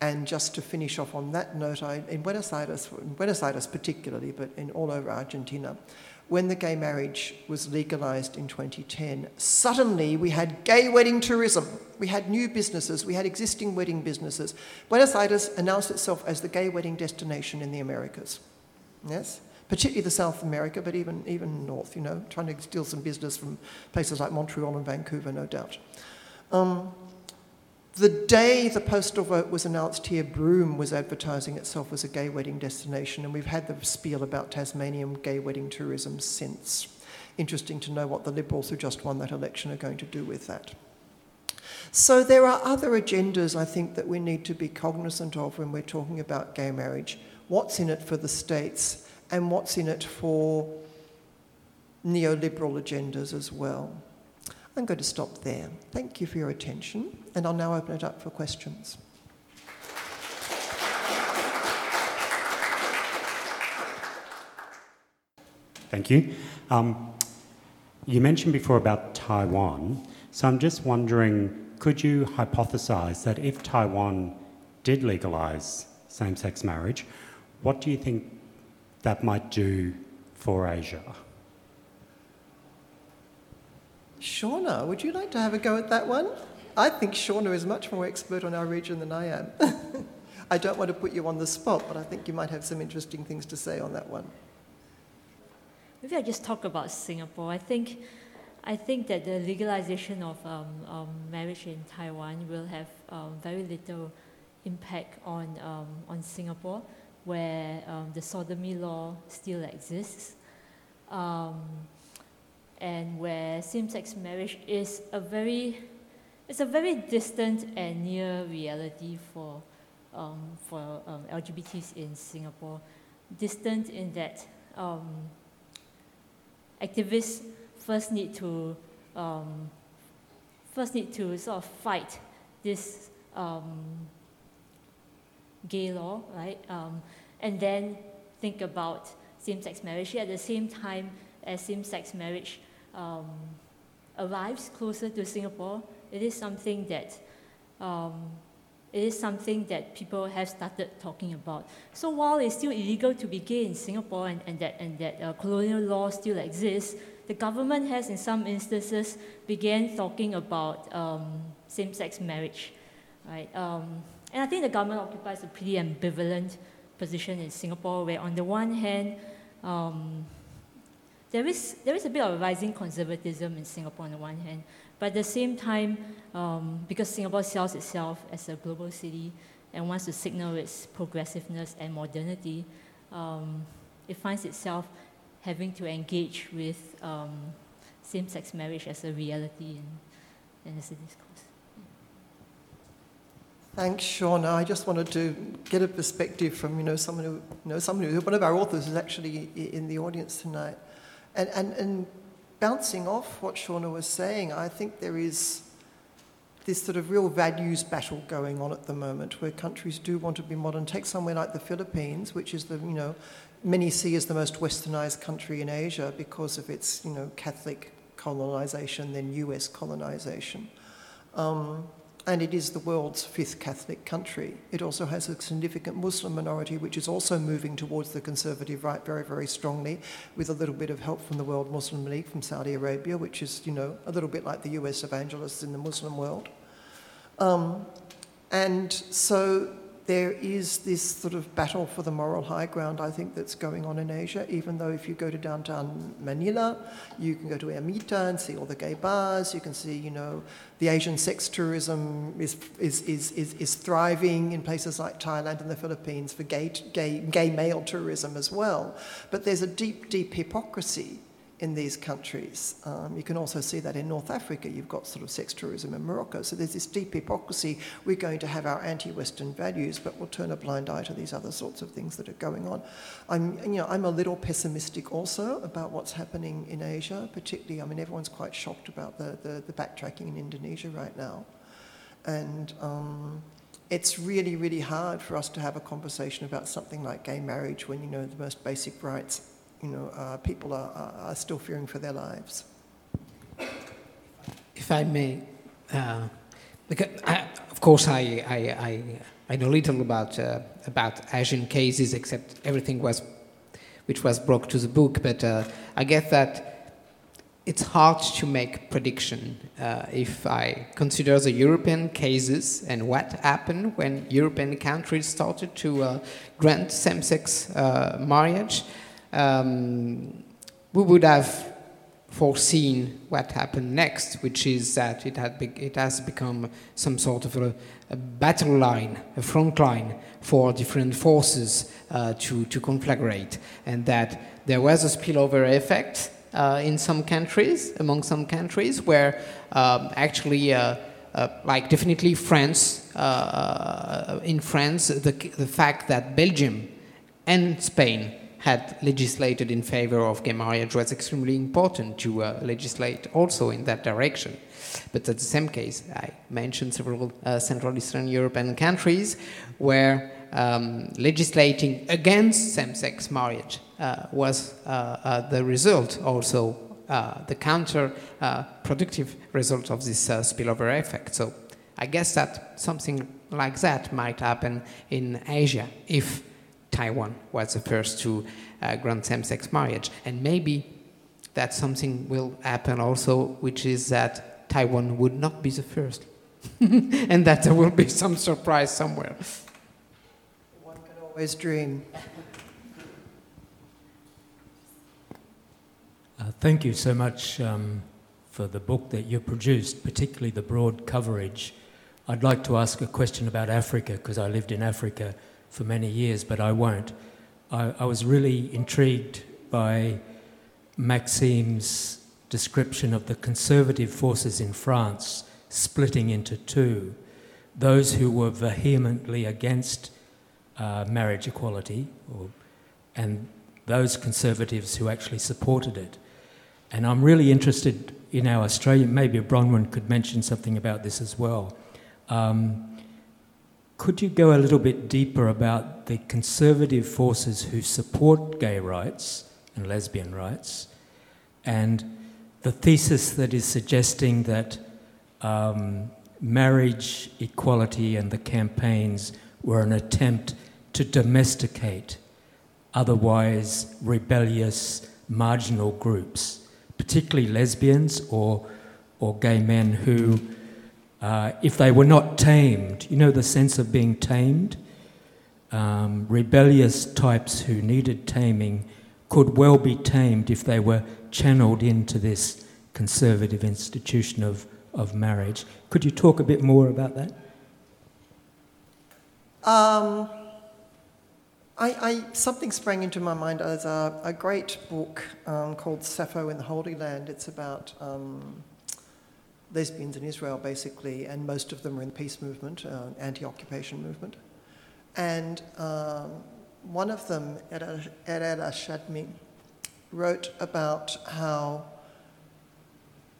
And just to finish off on that note, I, in Buenos Aires, in Buenos Aires particularly, but in all over Argentina, when the gay marriage was legalised in 2010, suddenly we had gay wedding tourism. We had new businesses, we had existing wedding businesses. Buenos Aires announced itself as the gay wedding destination in the Americas. Yes? Particularly the South America, but even, even north, you know, trying to steal some business from places like Montreal and Vancouver, no doubt. Um, the day the postal vote was announced here, Broome was advertising itself as a gay wedding destination, and we've had the spiel about Tasmanian gay wedding tourism since. Interesting to know what the Liberals who just won that election are going to do with that. So there are other agendas I think that we need to be cognizant of when we're talking about gay marriage. What's in it for the states and what's in it for neoliberal agendas as well. I'm going to stop there. Thank you for your attention, and I'll now open it up for questions. Thank you. Um, you mentioned before about Taiwan, so I'm just wondering could you hypothesize that if Taiwan did legalize same sex marriage, what do you think that might do for Asia? Shawna, would you like to have a go at that one? I think Shawna is much more expert on our region than I am. *laughs* I don't want to put you on the spot, but I think you might have some interesting things to say on that one. Maybe I just talk about Singapore. I think, I think that the legalization of um, um, marriage in Taiwan will have um, very little impact on, um, on Singapore, where um, the sodomy law still exists. And where same-sex marriage is a very it's a very distant and near reality for um, for um, LGBTs in Singapore. Distant in that um, activists first need to um, first need to sort of fight this um, gay law, right? Um, and then think about same-sex marriage at the same time as same-sex marriage um, arrives closer to Singapore, it is something that um, it is something that people have started talking about. So while it's still illegal to be gay in Singapore and, and that, and that uh, colonial law still exists, the government has, in some instances, began talking about um, same-sex marriage, right? Um, and I think the government occupies a pretty ambivalent position in Singapore, where on the one hand, um, there is, there is a bit of rising conservatism in Singapore on the one hand, but at the same time, um, because Singapore sells itself as a global city and wants to signal its progressiveness and modernity, um, it finds itself having to engage with um, same-sex marriage as a reality and as a discourse. Thanks, Shawna. I just wanted to get a perspective from you know someone who you know someone who one of our authors is actually in the audience tonight. And, and, and bouncing off what Shawna was saying, I think there is this sort of real values battle going on at the moment where countries do want to be modern. Take somewhere like the Philippines, which is the, you know, many see as the most westernized country in Asia because of its, you know, Catholic colonization, then US colonization. Um, and it is the world's fifth Catholic country. It also has a significant Muslim minority, which is also moving towards the conservative right very, very strongly, with a little bit of help from the World Muslim League from Saudi Arabia, which is, you know, a little bit like the US evangelists in the Muslim world. Um, and so there is this sort of battle for the moral high ground, I think, that's going on in Asia, even though if you go to downtown Manila, you can go to Ermita and see all the gay bars, you can see, you know, the Asian sex tourism is, is, is, is, is thriving in places like Thailand and the Philippines for gay, gay, gay male tourism as well. But there's a deep, deep hypocrisy in these countries. Um, you can also see that in North Africa, you've got sort of sex tourism in Morocco. So there's this deep hypocrisy. We're going to have our anti-Western values, but we'll turn a blind eye to these other sorts of things that are going on. I'm, you know, I'm a little pessimistic also about what's happening in Asia, particularly, I mean, everyone's quite shocked about the, the, the backtracking in Indonesia right now. And um, it's really, really hard for us to have a conversation about something like gay marriage when, you know, the most basic rights you know, uh, people are, are, still fearing for their lives. If I may, uh, because I, of course I, I, I, I, know little about, uh, about Asian cases except everything was, which was brought to the book, but uh, I guess that it's hard to make prediction uh, if I consider the European cases and what happened when European countries started to uh, grant same-sex marriage um, we would have foreseen what happened next, which is that it, had it has become some sort of a, a, battle line, a front line for different forces uh, to, to conflagrate, and that there was a spillover effect uh, in some countries, among some countries, where um, actually, uh, uh like definitely France, uh, uh, in France, the, the fact that Belgium and Spain had legislated in favor of gay marriage was extremely important to uh, legislate also in that direction. But at the same case, I mentioned several uh, Central Eastern European countries where um, legislating against same-sex marriage uh, was uh, uh, the result also, uh, the counter-productive result of this spillover effect. So I guess that something like that might happen in Asia if Taiwan was the first to uh, grant same-sex marriage. And maybe that something will happen also, which is that Taiwan would not be the first. *laughs* and that there will be some surprise somewhere. One can always dream. Uh, thank you so much um, for the book that you produced, particularly the broad coverage. I'd like to ask a question about Africa because I lived in Africa for many years, but I won't. I, I was really intrigued by Maxime's description of the conservative forces in France splitting into two those who were vehemently against uh, marriage equality, or, and those conservatives who actually supported it. And I'm really interested in our Australian, maybe Bronwyn could mention something about this as well. Um, could you go a little bit deeper about the conservative forces who support gay rights and lesbian rights and the thesis that is suggesting that um, marriage equality and the campaigns were an attempt to domesticate otherwise rebellious marginal groups, particularly lesbians or, or gay men who uh, if they were not tamed, you know the sense of being tamed? Um, rebellious types who needed taming could well be tamed if they were channeled into this conservative institution of, of marriage. Could you talk a bit more about that? Um, I, I, something sprang into my mind as a, a great book um, called Sappho in the Holy Land. It's about um, lesbians in Israel, basically, and most of them are in the peace movement, uh, anti-occupation movement. And um, one of them, Erella Shadmi, wrote about how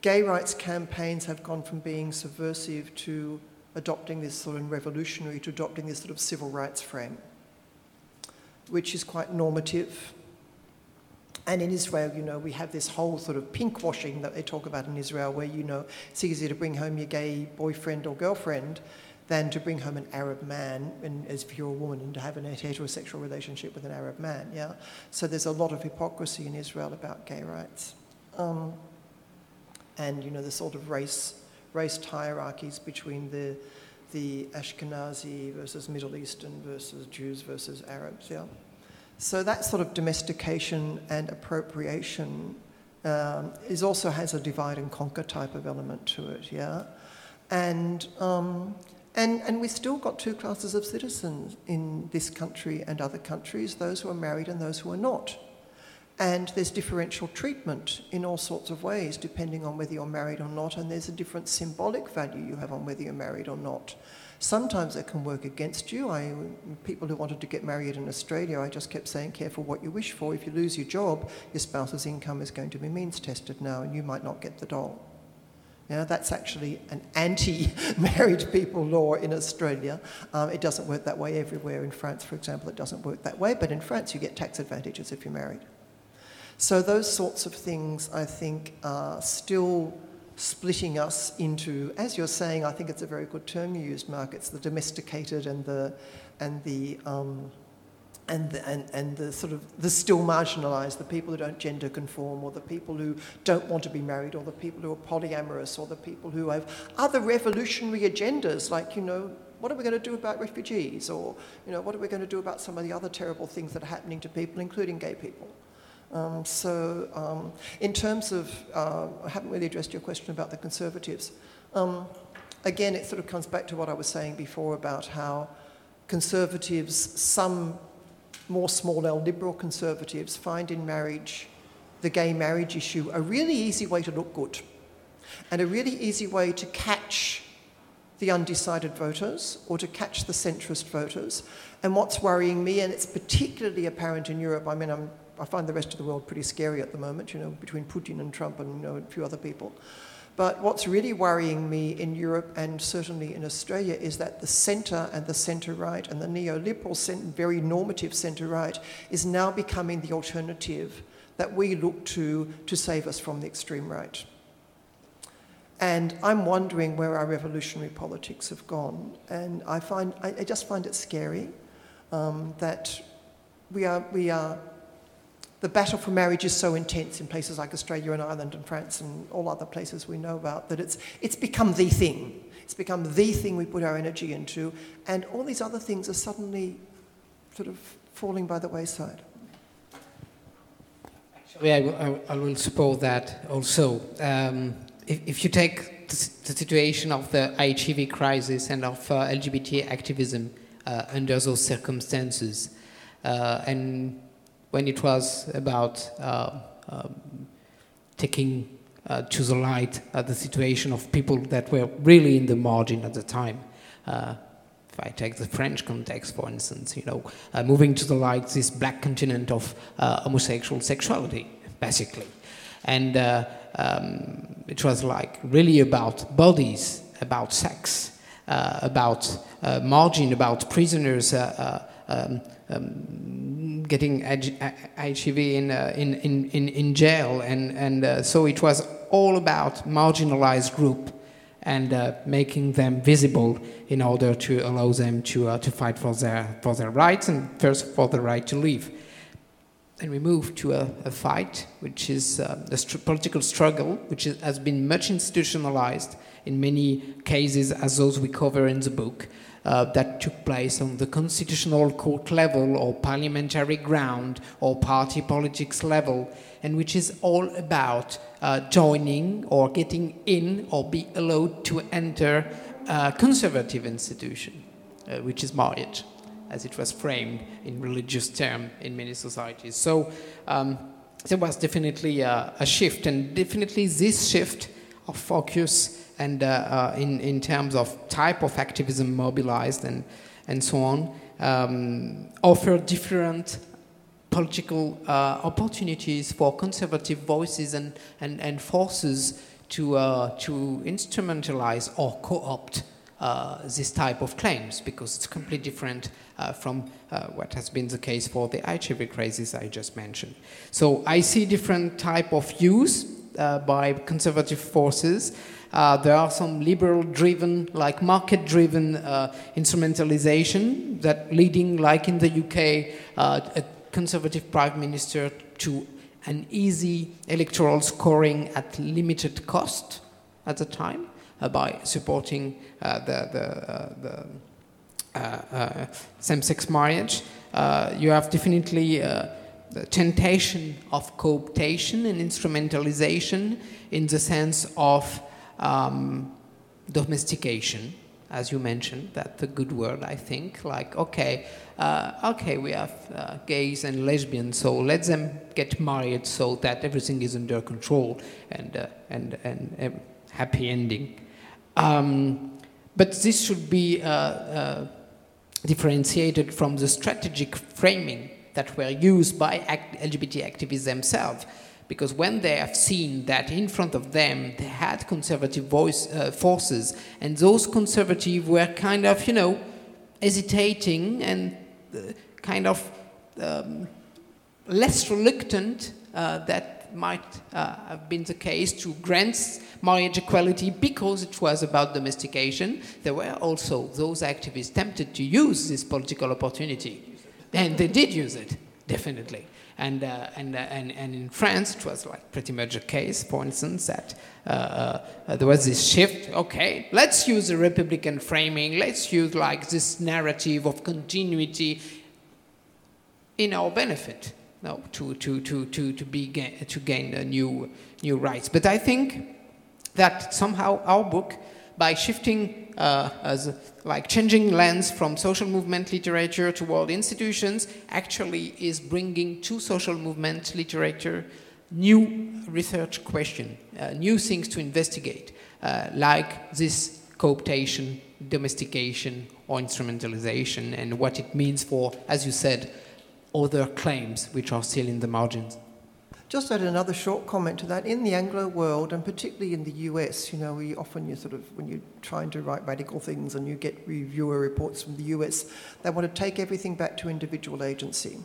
gay rights campaigns have gone from being subversive to adopting this sort of revolutionary to adopting this sort of civil rights frame, which is quite normative and in Israel, you know, we have this whole sort of pink washing that they talk about in Israel, where, you know, it's easier to bring home your gay boyfriend or girlfriend than to bring home an Arab man, and as if you're a woman, and to have a heterosexual relationship with an Arab man, yeah? So there's a lot of hypocrisy in Israel about gay rights. Um, and, you know, the sort of race, race hierarchies between the the Ashkenazi versus Middle Eastern versus Jews versus Arabs, yeah. So that sort of domestication and appropriation um, is also has a divide and conquer type of element to it, yeah. And um, and, and we've still got two classes of citizens in this country and other countries those who are married and those who are not. And there's differential treatment in all sorts of ways, depending on whether you're married or not, and there's a different symbolic value you have on whether you're married or not. Sometimes it can work against you. I, people who wanted to get married in Australia, I just kept saying, careful what you wish for. If you lose your job, your spouse's income is going to be means tested now, and you might not get the doll. Yeah, that's actually an anti married people law in Australia. Um, it doesn't work that way everywhere. In France, for example, it doesn't work that way, but in France, you get tax advantages if you're married. So, those sorts of things, I think, are still splitting us into, as you're saying, I think it's a very good term you used, Mark, it's the domesticated and the, and the um, and the, and, and the sort of the still marginalised, the people who don't gender conform, or the people who don't want to be married, or the people who are polyamorous, or the people who have other revolutionary agendas, like you know, what are we going to do about refugees, or you know, what are we going to do about some of the other terrible things that are happening to people, including gay people. Um, so, um, in terms of, uh, I haven't really addressed your question about the conservatives. Um, again, it sort of comes back to what I was saying before about how conservatives, some more small L liberal conservatives find in marriage the gay marriage issue a really easy way to look good and a really easy way to catch the undecided voters or to catch the centrist voters. And what's worrying me, and it's particularly apparent in Europe, I mean, I'm, i find the rest of the world pretty scary at the moment, you know, between Putin and Trump and you know, a few other people. But what's really worrying me in Europe and certainly in Australia is that the centre and the centre right and the neoliberal, very normative centre right is now becoming the alternative that we look to to save us from the extreme right. And I'm wondering where our revolutionary politics have gone. And I, find, I, I just find it scary um, that we are, we are the battle for marriage is so intense in places like Australia and Ireland and France and all other places we know about that it's, it's become the thing. It's become the thing we put our energy into, and all these other things are suddenly sort of falling by the wayside. Actually, I, will support that also. Um, if, if, you take the, the, situation of the HIV crisis and of uh, LGBT activism uh, under those circumstances, uh, and when it was about uh, um, taking uh, to the light uh, the situation of people that were really in the margin at the time. Uh, if I take the French context, for instance, you know, uh, moving to the light this black continent of uh, homosexual sexuality, basically. And um, it was like really about bodies, about sex, about margin, about prisoners, um, um, getting HIV in, uh, in, in, in, in, jail. And, and uh, so it was all about marginalized group and uh, making them visible in order to allow them to, uh, to fight for their, for their rights and first for the right to live. And we move to a, a fight, which is uh, a st political struggle, which is, has been much institutionalized in many cases, as those we cover in the book, uh, that took place on the constitutional court level or parliamentary ground or party politics level, and which is all about uh, joining or getting in or be allowed to enter a conservative institution, uh, which is marriage, as it was framed in religious terms in many societies. So um, there was definitely a, a shift, and definitely this shift of focus and uh, uh, in, in terms of type of activism mobilized and, and so on, um, offer different political uh, opportunities for conservative voices and, and, and forces to, to instrumentalize or co-opt uh, this type of claims because it's completely different uh, from uh, what has been the case for the HIV crisis I just mentioned. So I see different type of use by conservative forces uh, there are some liberal-driven, like market-driven uh, instrumentalization that leading, like in the UK, uh, a conservative prime minister to an easy electoral scoring at limited cost at the time. uh, by supporting uh, the, the, uh, the uh, same-sex marriage. you have definitely temptation of cooptation and instrumentalization in the sense of um, domestication, as you mentioned, that's a good word, I think. Like, okay, uh, okay, we have uh, gays and lesbians, so let them get married so that everything is under control and, uh, and, and, and, happy ending. Um, but this should be uh, uh, differentiated from the strategic framing that were used by LGBT activists themselves. Because when they have seen that in front of them they had conservative voice, uh, forces, and those conservative were kind of, you know, hesitating and uh, kind of um, less reluctant uh, that might uh, have been the case to grant marriage equality because it was about domestication. There were also those activists tempted to use this political opportunity and they did use it, definitely. And, uh, and, uh, and, and in France, it was like pretty much a case, for instance, that uh, uh, there was this shift. Okay, let's use the Republican framing. Let's use like this narrative of continuity in our benefit, no, to, to, to, to, to, be, to gain new, new rights. But I think that somehow our book, by shifting uh, as like changing lens from social movement literature toward institutions actually is bringing to social movement literature new research question, uh, new things to investigate, uh, like this cooptation, domestication, or instrumentalization, and what it means for, as you said, other claims which are still in the margins. Just add another short comment to that. In the Anglo world, and particularly in the US, you know, we often you sort of when you're trying to write radical things and you get reviewer reports from the US, they want to take everything back to individual agency.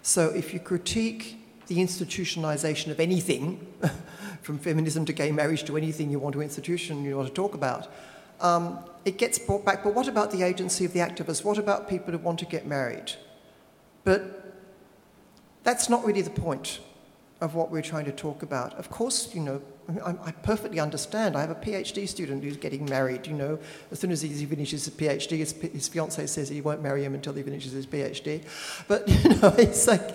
So if you critique the institutionalization of anything, *laughs* from feminism to gay marriage to anything you want to institution you want to talk about, um, it gets brought back. But what about the agency of the activists? What about people who want to get married? But that's not really the point of what we're trying to talk about. Of course, you know, I, I, perfectly understand. I have a PhD student who's getting married, you know, as soon as he finishes his PhD, his, his fiance says he won't marry him until he finishes his PhD. But, *laughs* you know, it's like,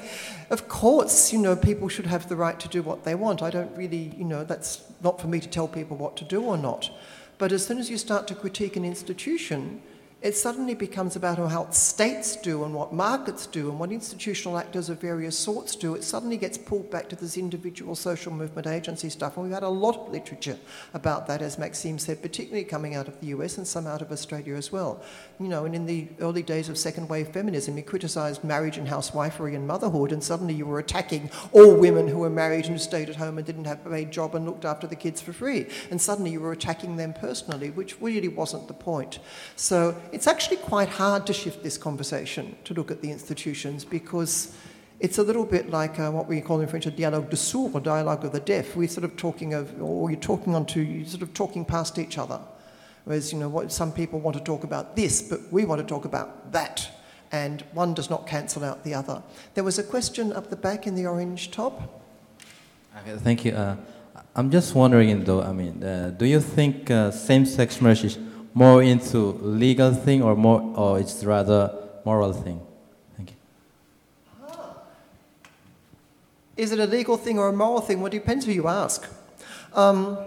of course, you know, people should have the right to do what they want. I don't really, you know, that's not for me to tell people what to do or not. But as soon as you start to critique an institution, it suddenly becomes about how states do and what markets do and what institutional actors of various sorts do. It suddenly gets pulled back to this individual social movement agency stuff. And we've had a lot of literature about that, as Maxime said, particularly coming out of the US and some out of Australia as well. You know, and in the early days of second wave feminism, you criticised marriage and housewifery and motherhood, and suddenly you were attacking all women who were married and who stayed at home and didn't have a paid job and looked after the kids for free. And suddenly you were attacking them personally, which really wasn't the point. So it's actually quite hard to shift this conversation to look at the institutions because it's a little bit like uh, what we call in French a dialogue de sourds, a dialogue of the deaf. We're sort of talking of, or you're talking onto, you're sort of talking past each other. Whereas, you know, what, some people want to talk about this, but we want to talk about that. And one does not cancel out the other. There was a question up the back in the orange top. Okay, thank you. Uh, I'm just wondering, though, I mean, uh, do you think uh, same-sex marriage is more into legal thing or more, or it's rather moral thing? Thank you. Is it a legal thing or a moral thing? Well, it depends who you ask. Um,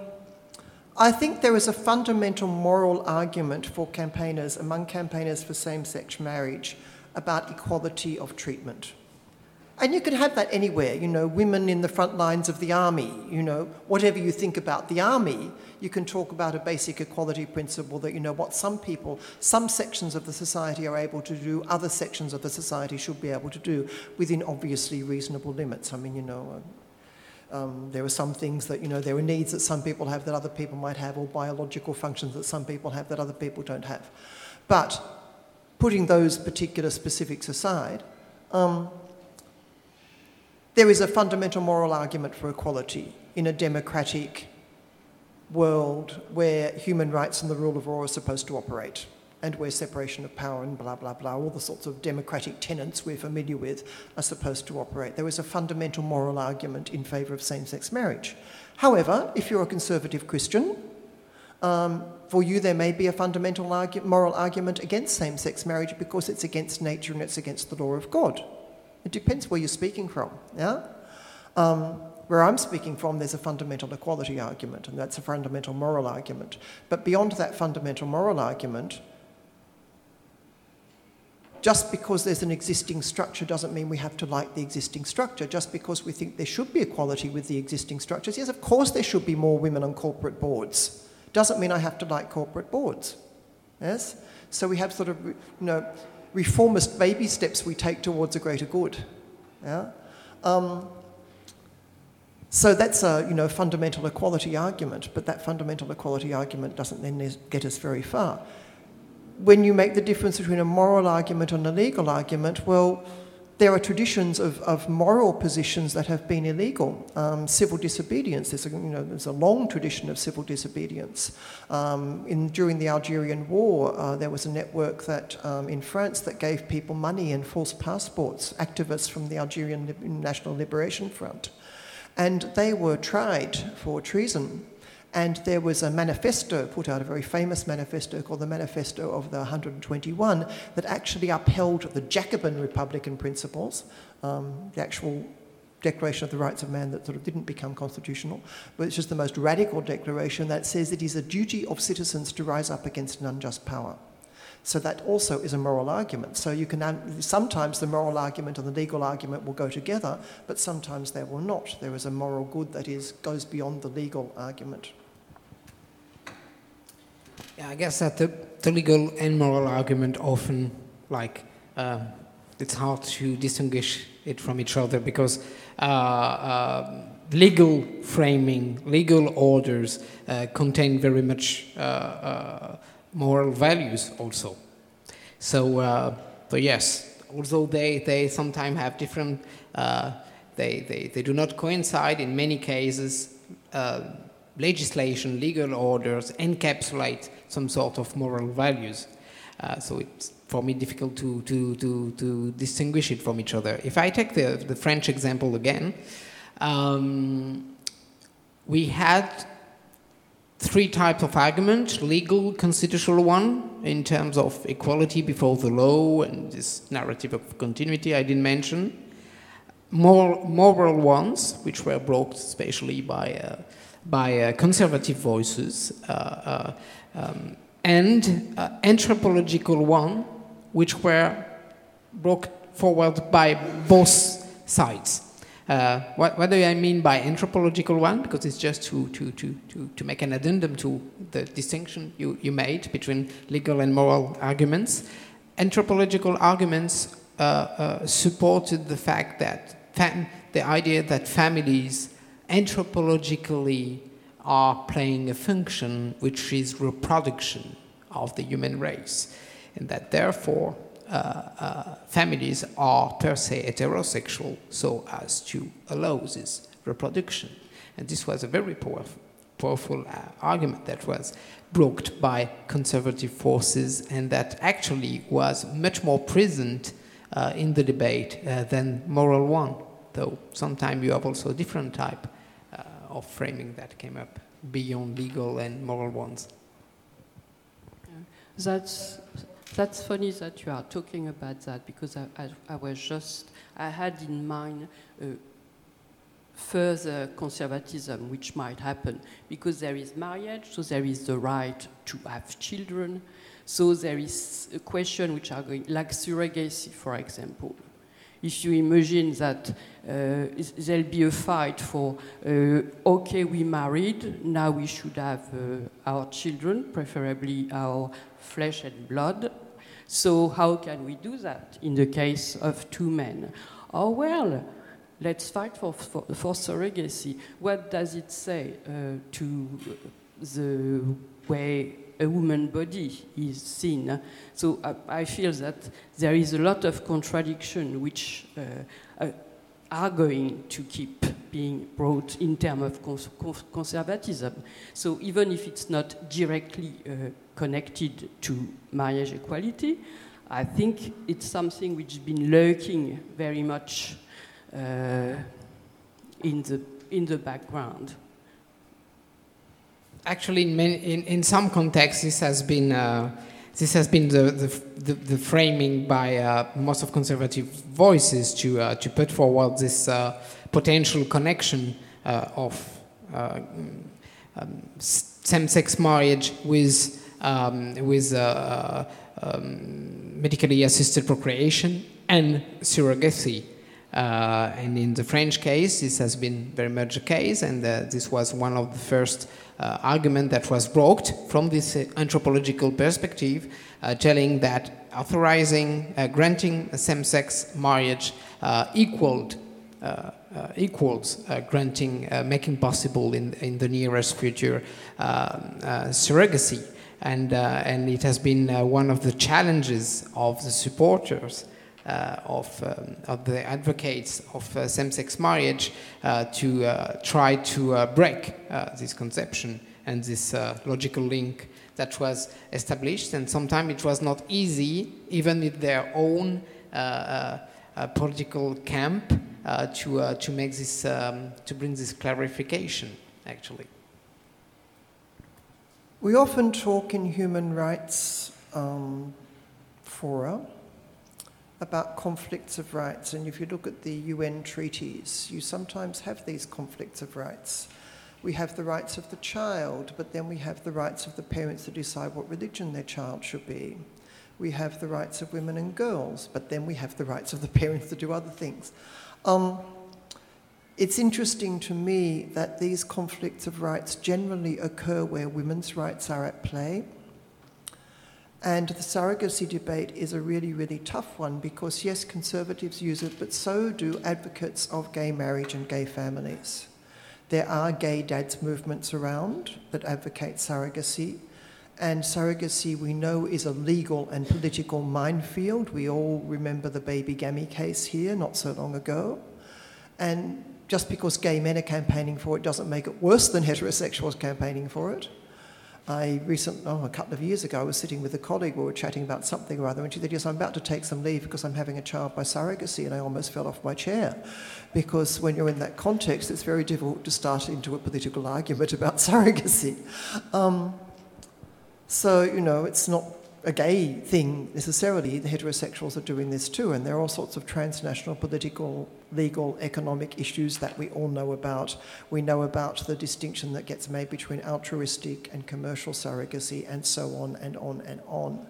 I think there is a fundamental moral argument for campaigners, among campaigners for same sex marriage, about equality of treatment. And you can have that anywhere, you know, women in the front lines of the army, you know, whatever you think about the army, you can talk about a basic equality principle that, you know, what some people, some sections of the society are able to do, other sections of the society should be able to do within obviously reasonable limits. I mean, you know, um, there are some things that, you know, there are needs that some people have that other people might have, or biological functions that some people have that other people don't have. But putting those particular specifics aside, um, there is a fundamental moral argument for equality in a democratic world where human rights and the rule of law are supposed to operate and where separation of power and blah, blah, blah, all the sorts of democratic tenets we're familiar with are supposed to operate. There is a fundamental moral argument in favour of same sex marriage. However, if you're a conservative Christian, Um, for you, there may be a fundamental argu- moral argument against same sex marriage because it's against nature and it's against the law of God. It depends where you're speaking from. Yeah? Um, where I'm speaking from, there's a fundamental equality argument, and that's a fundamental moral argument. But beyond that fundamental moral argument, just because there's an existing structure doesn't mean we have to like the existing structure. Just because we think there should be equality with the existing structures, yes, of course there should be more women on corporate boards. Doesn't mean I have to like corporate boards. Yes? So we have sort of, you know, reformist baby steps we take towards a greater good. Yeah? Um, so that's a you know, fundamental equality argument, but that fundamental equality argument doesn't then get us very far. When you make the difference between a moral argument and a legal argument, well, there are traditions of, of moral positions that have been illegal. Um, civil disobedience, there's a, you know, there's a long tradition of civil disobedience. Um, in, during the Algerian War, uh, there was a network that um, in France that gave people money and false passports, activists from the Algerian National Liberation Front. And they were tried for treason. And there was a manifesto put out, a very famous manifesto called the Manifesto of the 121, that actually upheld the Jacobin Republican principles, um, the actual Declaration of the Rights of Man that sort of didn't become constitutional, but it's just the most radical declaration that says it is a duty of citizens to rise up against an unjust power. So that also is a moral argument. So you can sometimes the moral argument and the legal argument will go together, but sometimes they will not. There is a moral good that is goes beyond the legal argument. Yeah, I guess that the, the legal and moral argument often like uh, it's hard to distinguish it from each other because uh, uh, legal framing, legal orders uh, contain very much uh, uh, moral values also. So, but yes, although they, they sometimes have different, they, they, they do not coincide in many cases, legislation, legal orders encapsulate some sort of moral values. Uh, so it's for me difficult to, to, to, to distinguish it from each other. If I take the, the French example again, um, we had three types of argument legal, constitutional one, in terms of equality before the law and this narrative of continuity I didn't mention. Moral, moral ones, which were brought especially by, uh, by uh, conservative voices, uh, uh um, and uh, anthropological one, which were brought forward by both sides. Uh, what, what, do I mean by anthropological one? Because it's just to, to, to, to, to make an addendum to the distinction you, you made between legal and moral arguments. Anthropological arguments uh, uh, supported the fact that the idea that families anthropologically are playing a function which is reproduction of the human race, and that therefore uh, uh, families are per se heterosexual so as to allow this reproduction. And this was a very powerful, powerful uh, argument that was brought by conservative forces and that actually was much more present uh, in the debate uh, than moral one, though sometimes you have also a different type of framing that came up beyond legal and moral ones. That's that's funny that you are talking about that because I, I, I was just, I had in mind uh, further conservatism which might happen because there is marriage, so there is the right to have children, so there is a question which are going, like surrogacy, for example. If you imagine that there'll be a fight for, uh, okay, we married, now we should have uh, our children, preferably our flesh and blood. So how can we do that in the case of two men? Oh, well, let's fight for, for, for surrogacy. What does it say uh, to the way a woman body is seen? So I, I, feel that there is a lot of contradiction which uh, uh, are going to keep being brought in terms of cons conservatism. So even if it's not directly uh, connected to marriage equality, I think it's something which has been lurking very much uh, in, the, in the background. actually, in, many, in, in some contexts, this has been uh, this has been the, the, the, the framing by uh, most of conservative voices to to put forward this potential connection of um, same-sex marriage with um, with uh, um, medically assisted procreation and surrogacy. Uh, and in the French case, this has been very much the case, and uh, this was one of the first uh, that was brought from this uh, anthropological perspective, uh, telling that authorizing, granting same-sex marriage equaled uh, equals uh, granting, uh, making possible in, in the nearest future surrogacy. And, and it has been one of the challenges of the supporters uh, of, um, of, the advocates of uh, same-sex marriage uh, to try to break this conception and this logical link that was established. And sometimes it was not easy, even with their own political camp, uh, to, uh, to make this, um, to bring this clarification, actually. We often talk in human rights um, fora about conflicts of rights, and if you look at the UN treaties, you sometimes have these conflicts of rights. We have the rights of the child, but then we have the rights of the parents to decide what religion their child should be. We have the rights of women and girls, but then we have the rights of the *laughs* parents to do other things. Um, it's interesting to me that these conflicts of rights generally occur where women's rights are at play. And the surrogacy debate is a really, really tough one because, yes, conservatives use it, but so do advocates of gay marriage and gay families. There are gay dads movements around that advocate surrogacy. And surrogacy, we know, is a legal and political minefield. We all remember the baby gammy case here not so long ago. And just because gay men are campaigning for it doesn't make it worse than heterosexuals campaigning for it. I recently, oh, a couple of years ago, I was sitting with a colleague, we were chatting about something or other, and she said, Yes, I'm about to take some leave because I'm having a child by surrogacy, and I almost fell off my chair. Because when you're in that context, it's very difficult to start into a political *laughs* argument about surrogacy. Um, so, you know, it's not a gay thing necessarily. The heterosexuals are doing this too, and there are all sorts of transnational political, legal, economic issues that we all know about. We know about the distinction that gets made between altruistic and commercial surrogacy, and so on and on and on.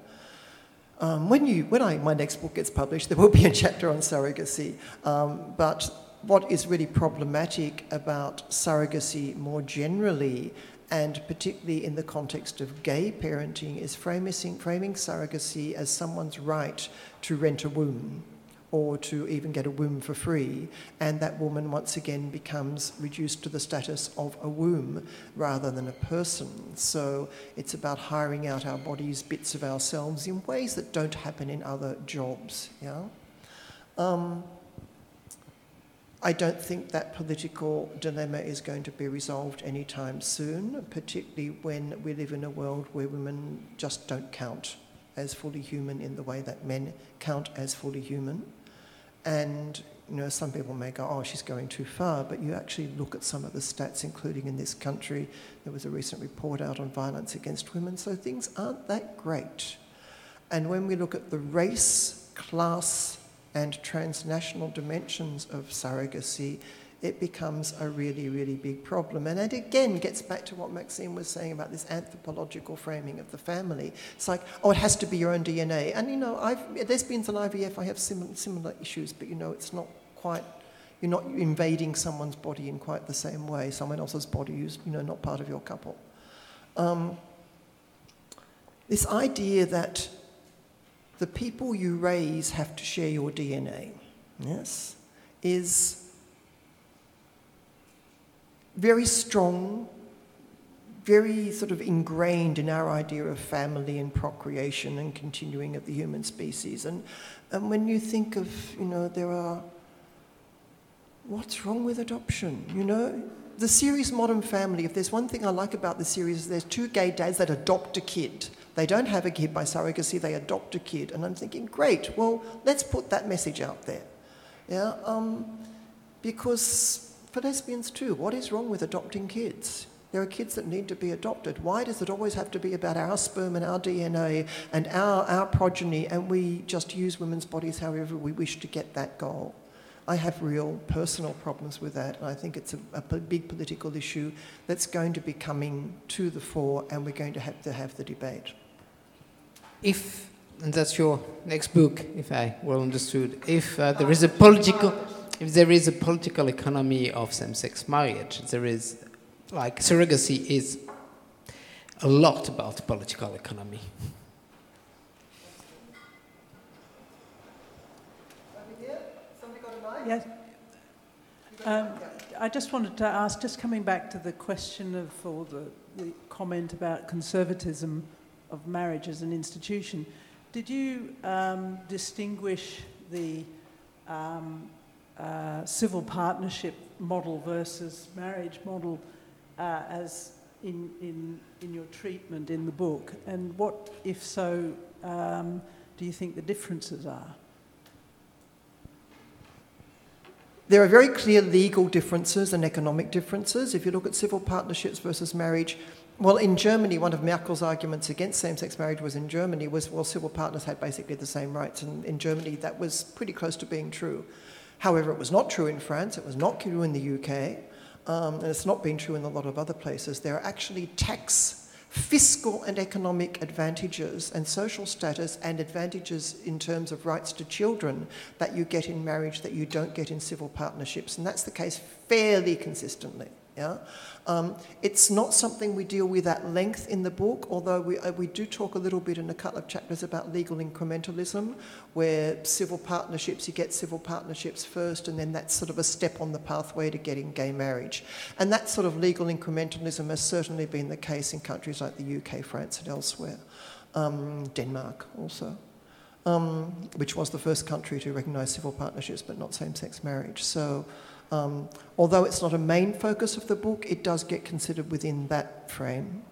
Um, when you, when I, my next book gets published, there will be a chapter on surrogacy, um, but what is really problematic about surrogacy more generally and particularly in the context of gay parenting, is framing, framing surrogacy as someone's right to rent a womb or to even get a womb for free, and that woman once again becomes reduced to the status of a womb rather than a person. So it's about hiring out our bodies, bits of ourselves, in ways that don't happen in other jobs. Yeah. Um, I don't think that political dilemma is going to be resolved anytime soon, particularly when we live in a world where women just don't count as fully human in the way that men count as fully human. And you know, some people may go, oh, she's going too far, but you actually look at some of the stats, including in this country. There was a recent report out on violence against women, so things aren't that great. And when we look at the race, class, and transnational dimensions of surrogacy, it becomes a really, really big problem. And it again gets back to what Maxime was saying about this anthropological framing of the family. It's like, oh, it has to be your own DNA. And, you know, I've, lesbians and IVF, I have similar, similar issues, but, you know, it's not quite, you're not invading someone's body in quite the same way. Someone else's body is, you know, not part of your couple. Um, this idea that the people you raise have to share your DNA, yes, is very strong, very sort of ingrained in our idea of family and procreation and continuing of the human species. And, and when you think of, you know, there are, what's wrong with adoption? You know, the series Modern Family, if there's one thing I like about the series, there's two gay dads that adopt a kid. They don't have a kid by surrogacy, they adopt a kid. And I'm thinking, great, well, let's put that message out there. Yeah, um, because for lesbians too, what is wrong with adopting kids? There are kids that need to be adopted. Why does it always have to be about our sperm and our DNA and our, our progeny and we just use women's bodies however we wish to get that goal? I have real personal problems with that, and I think it's a, a big political issue that's going to be coming to the fore, and we're going to have to have the debate. If, and that's your next book, if I well understood, if uh, there is a political, if there is a political economy of same-sex marriage, there is, like surrogacy is a lot about political economy. Yes. Um, I just wanted to ask, just coming back to the question of, or the, the comment about conservatism of marriage as an institution, did you um, distinguish the um, uh, civil partnership model versus marriage model uh, as in, in, in your treatment in the book? And what, if so, um, do you think the differences are? There are very clear legal differences and economic differences. If you look at civil partnerships versus marriage, well, in Germany, one of Merkel's arguments against same sex marriage was in Germany was, well, civil partners had basically the same rights. And in Germany, that was pretty close to being true. However, it was not true in France, it was not true in the UK, um, and it's not been true in a lot of other places. There are actually tax fiscal and economic advantages and social status and advantages in terms of rights to children that you get in marriage that you don't get in civil partnerships. And that's the case fairly consistently. Yeah? Um, it's not something we deal with at length in the book, although we, uh, we do talk a little bit in a couple of chapters about legal incrementalism, where civil partnerships, you get civil partnerships first, and then that's sort of a step on the pathway to getting gay marriage. And that sort of legal incrementalism has certainly been the case in countries like the UK, France, and elsewhere. Um, Denmark also. Um, which was the first country to recognise civil partnerships but not same sex marriage. So um, although it's not a main focus of the book, it does get considered within that frame.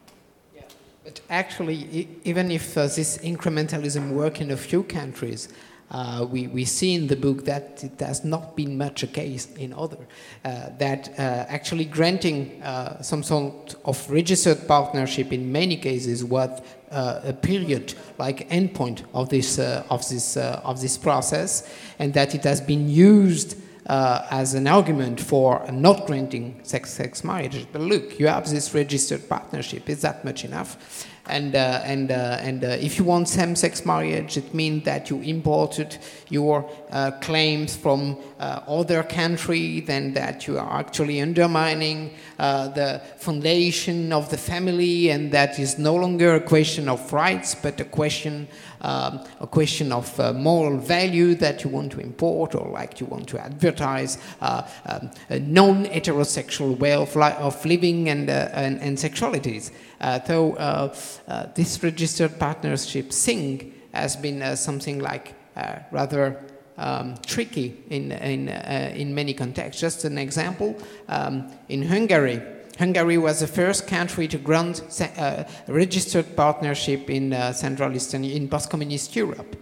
Yeah. But actually, even if uh, this incrementalism work in a few countries, uh, we, we see in the book that it has not been much a case in other. Uh, that uh, actually granting uh, some sort of registered partnership in many cases was uh, a period, like endpoint of this, of, this, of this process, and that it has been used uh, as an argument for not granting sex-sex marriage. But look, you have this registered partnership. Is that much enough? And, uh, and, uh, and uh, if you want same-sex marriage, it means that you imported your uh, claims from uh, other country, then that you are actually undermining the foundation of the family, and that is no longer a question of rights, but a question um, a question of uh, moral value that you want to import or like you want to advertise uh, um, a non-heterosexual way of, li of living and, uh, and, and, sexualities. Uh, so uh, uh, this registered partnership thing has been something like rather um, tricky in, in, in many contexts. Just an example, um, in Hungary, Hungary was the first country to grant registered partnership in uh, Central Eastern, in post-communist Europe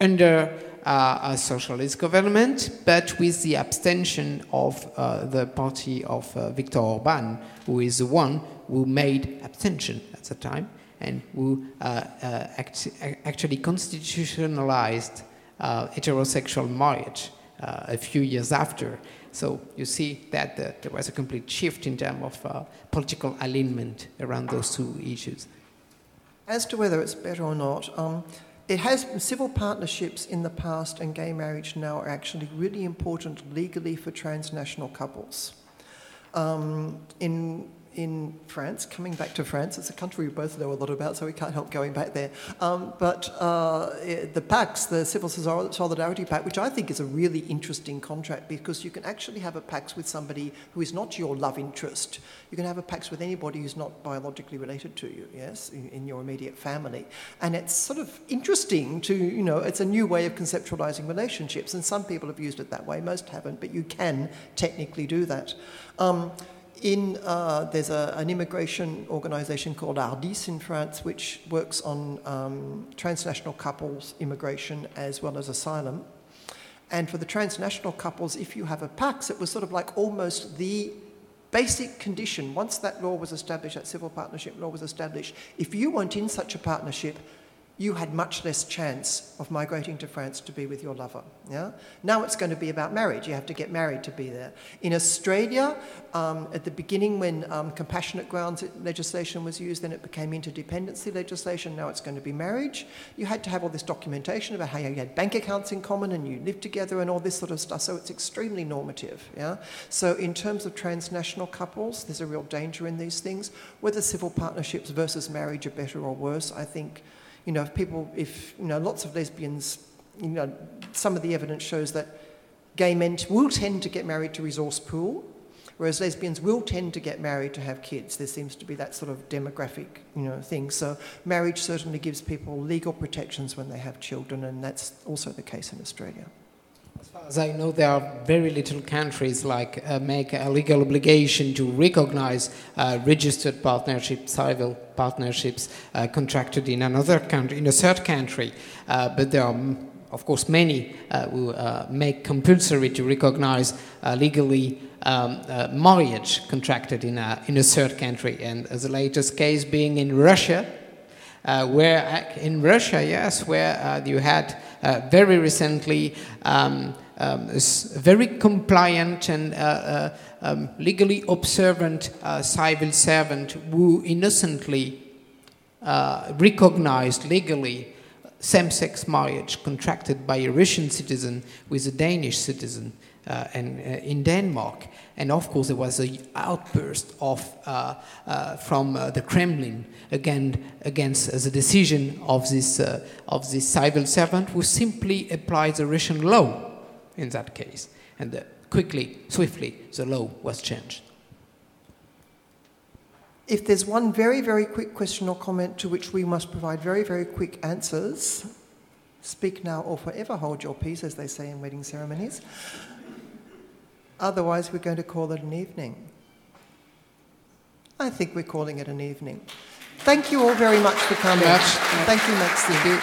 under uh, a socialist government, but with the abstention of the party of Viktor Orban, who is the one who made abstention at the time and who uh, act actually constitutionalized heterosexual marriage a few years after. So you see that uh, there was a complete shift in terms of uh, political alignment around those two issues. As to whether it's better or not, um, it has civil partnerships in the past and gay marriage now are actually really important legally for transnational couples. Um, in in France, coming back to France, it's a country we both know a lot about, so we can't help going back there. Um, but uh, the PACS, the Civil Solidarity Pact, which I think is a really interesting contract because you can actually have a PACS with somebody who is not your love interest. You can have a PACS with anybody who's not biologically related to you, yes, in, in your immediate family. And it's sort of interesting to, you know, it's a new way of conceptualizing relationships, and some people have used it that way, most haven't, but you can technically do that. Um, in, uh, there's a, an immigration organization called ARDHIS in France, which works on um, transnational couples immigration as well as asylum. And for the transnational couples, if you have a PACS, it was sort of like almost the basic condition. Once that law was established, that civil partnership law was established, if you weren't in such a partnership, you had much less chance of migrating to France to be with your lover. Yeah? Now it's going to be about marriage. You have to get married to be there. In Australia, um, at the beginning when um, compassionate grounds legislation was used, then it became interdependency legislation. Now it's going to be marriage. You had to have all this documentation about how you had bank accounts in common and you lived together and all this sort of stuff. So it's extremely normative. Yeah? So in terms of transnational couples, there's a real danger in these things. Whether civil partnerships versus marriage are better or worse, I think you know, if people, if, you know, lots of lesbians, you know, some of the evidence shows that gay men will tend to get married to resource pool, whereas lesbians will tend to get married to have kids. There seems to be that sort of demographic, you know, thing. So marriage certainly gives people legal protections when they have children, and that's also the case in Australia. As far as I know, there are very little countries like uh, make a legal obligation to recognize uh, registered partnerships, civil partnerships uh, contracted in another country, in a third country. Uh, but there are, of course, many uh, who uh, make compulsory to recognize legally um, marriage contracted in a, in a third country. And the latest case being in Russia, where in Russia, yes, where you had very recently um, um, a very compliant and uh, uh, um, legally observant uh, civil servant who innocently recognized legally same-sex marriage contracted by a Russian citizen with a Danish citizen uh, and, uh, in Denmark. And of course, there was an outburst of, uh, uh from the Kremlin again, against the decision of this, of this civil servant who simply applied the Russian law in that case. And quickly, swiftly, the law was changed. If there's one very, very quick question or comment to which we must provide very, very quick answers, speak now or forever hold your peace, as they say in wedding ceremonies. Otherwise, we're going to call it an evening. I think we're calling it an evening. Thank you all very much for coming. Thank you, Maxime.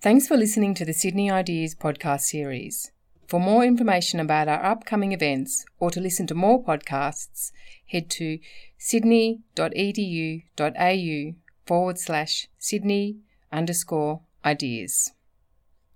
Thanks for listening to the Sydney Ideas podcast series. For more information about our upcoming events or to listen to more podcasts, head to sydney.edu.au forward slash Sydney underscore ideas.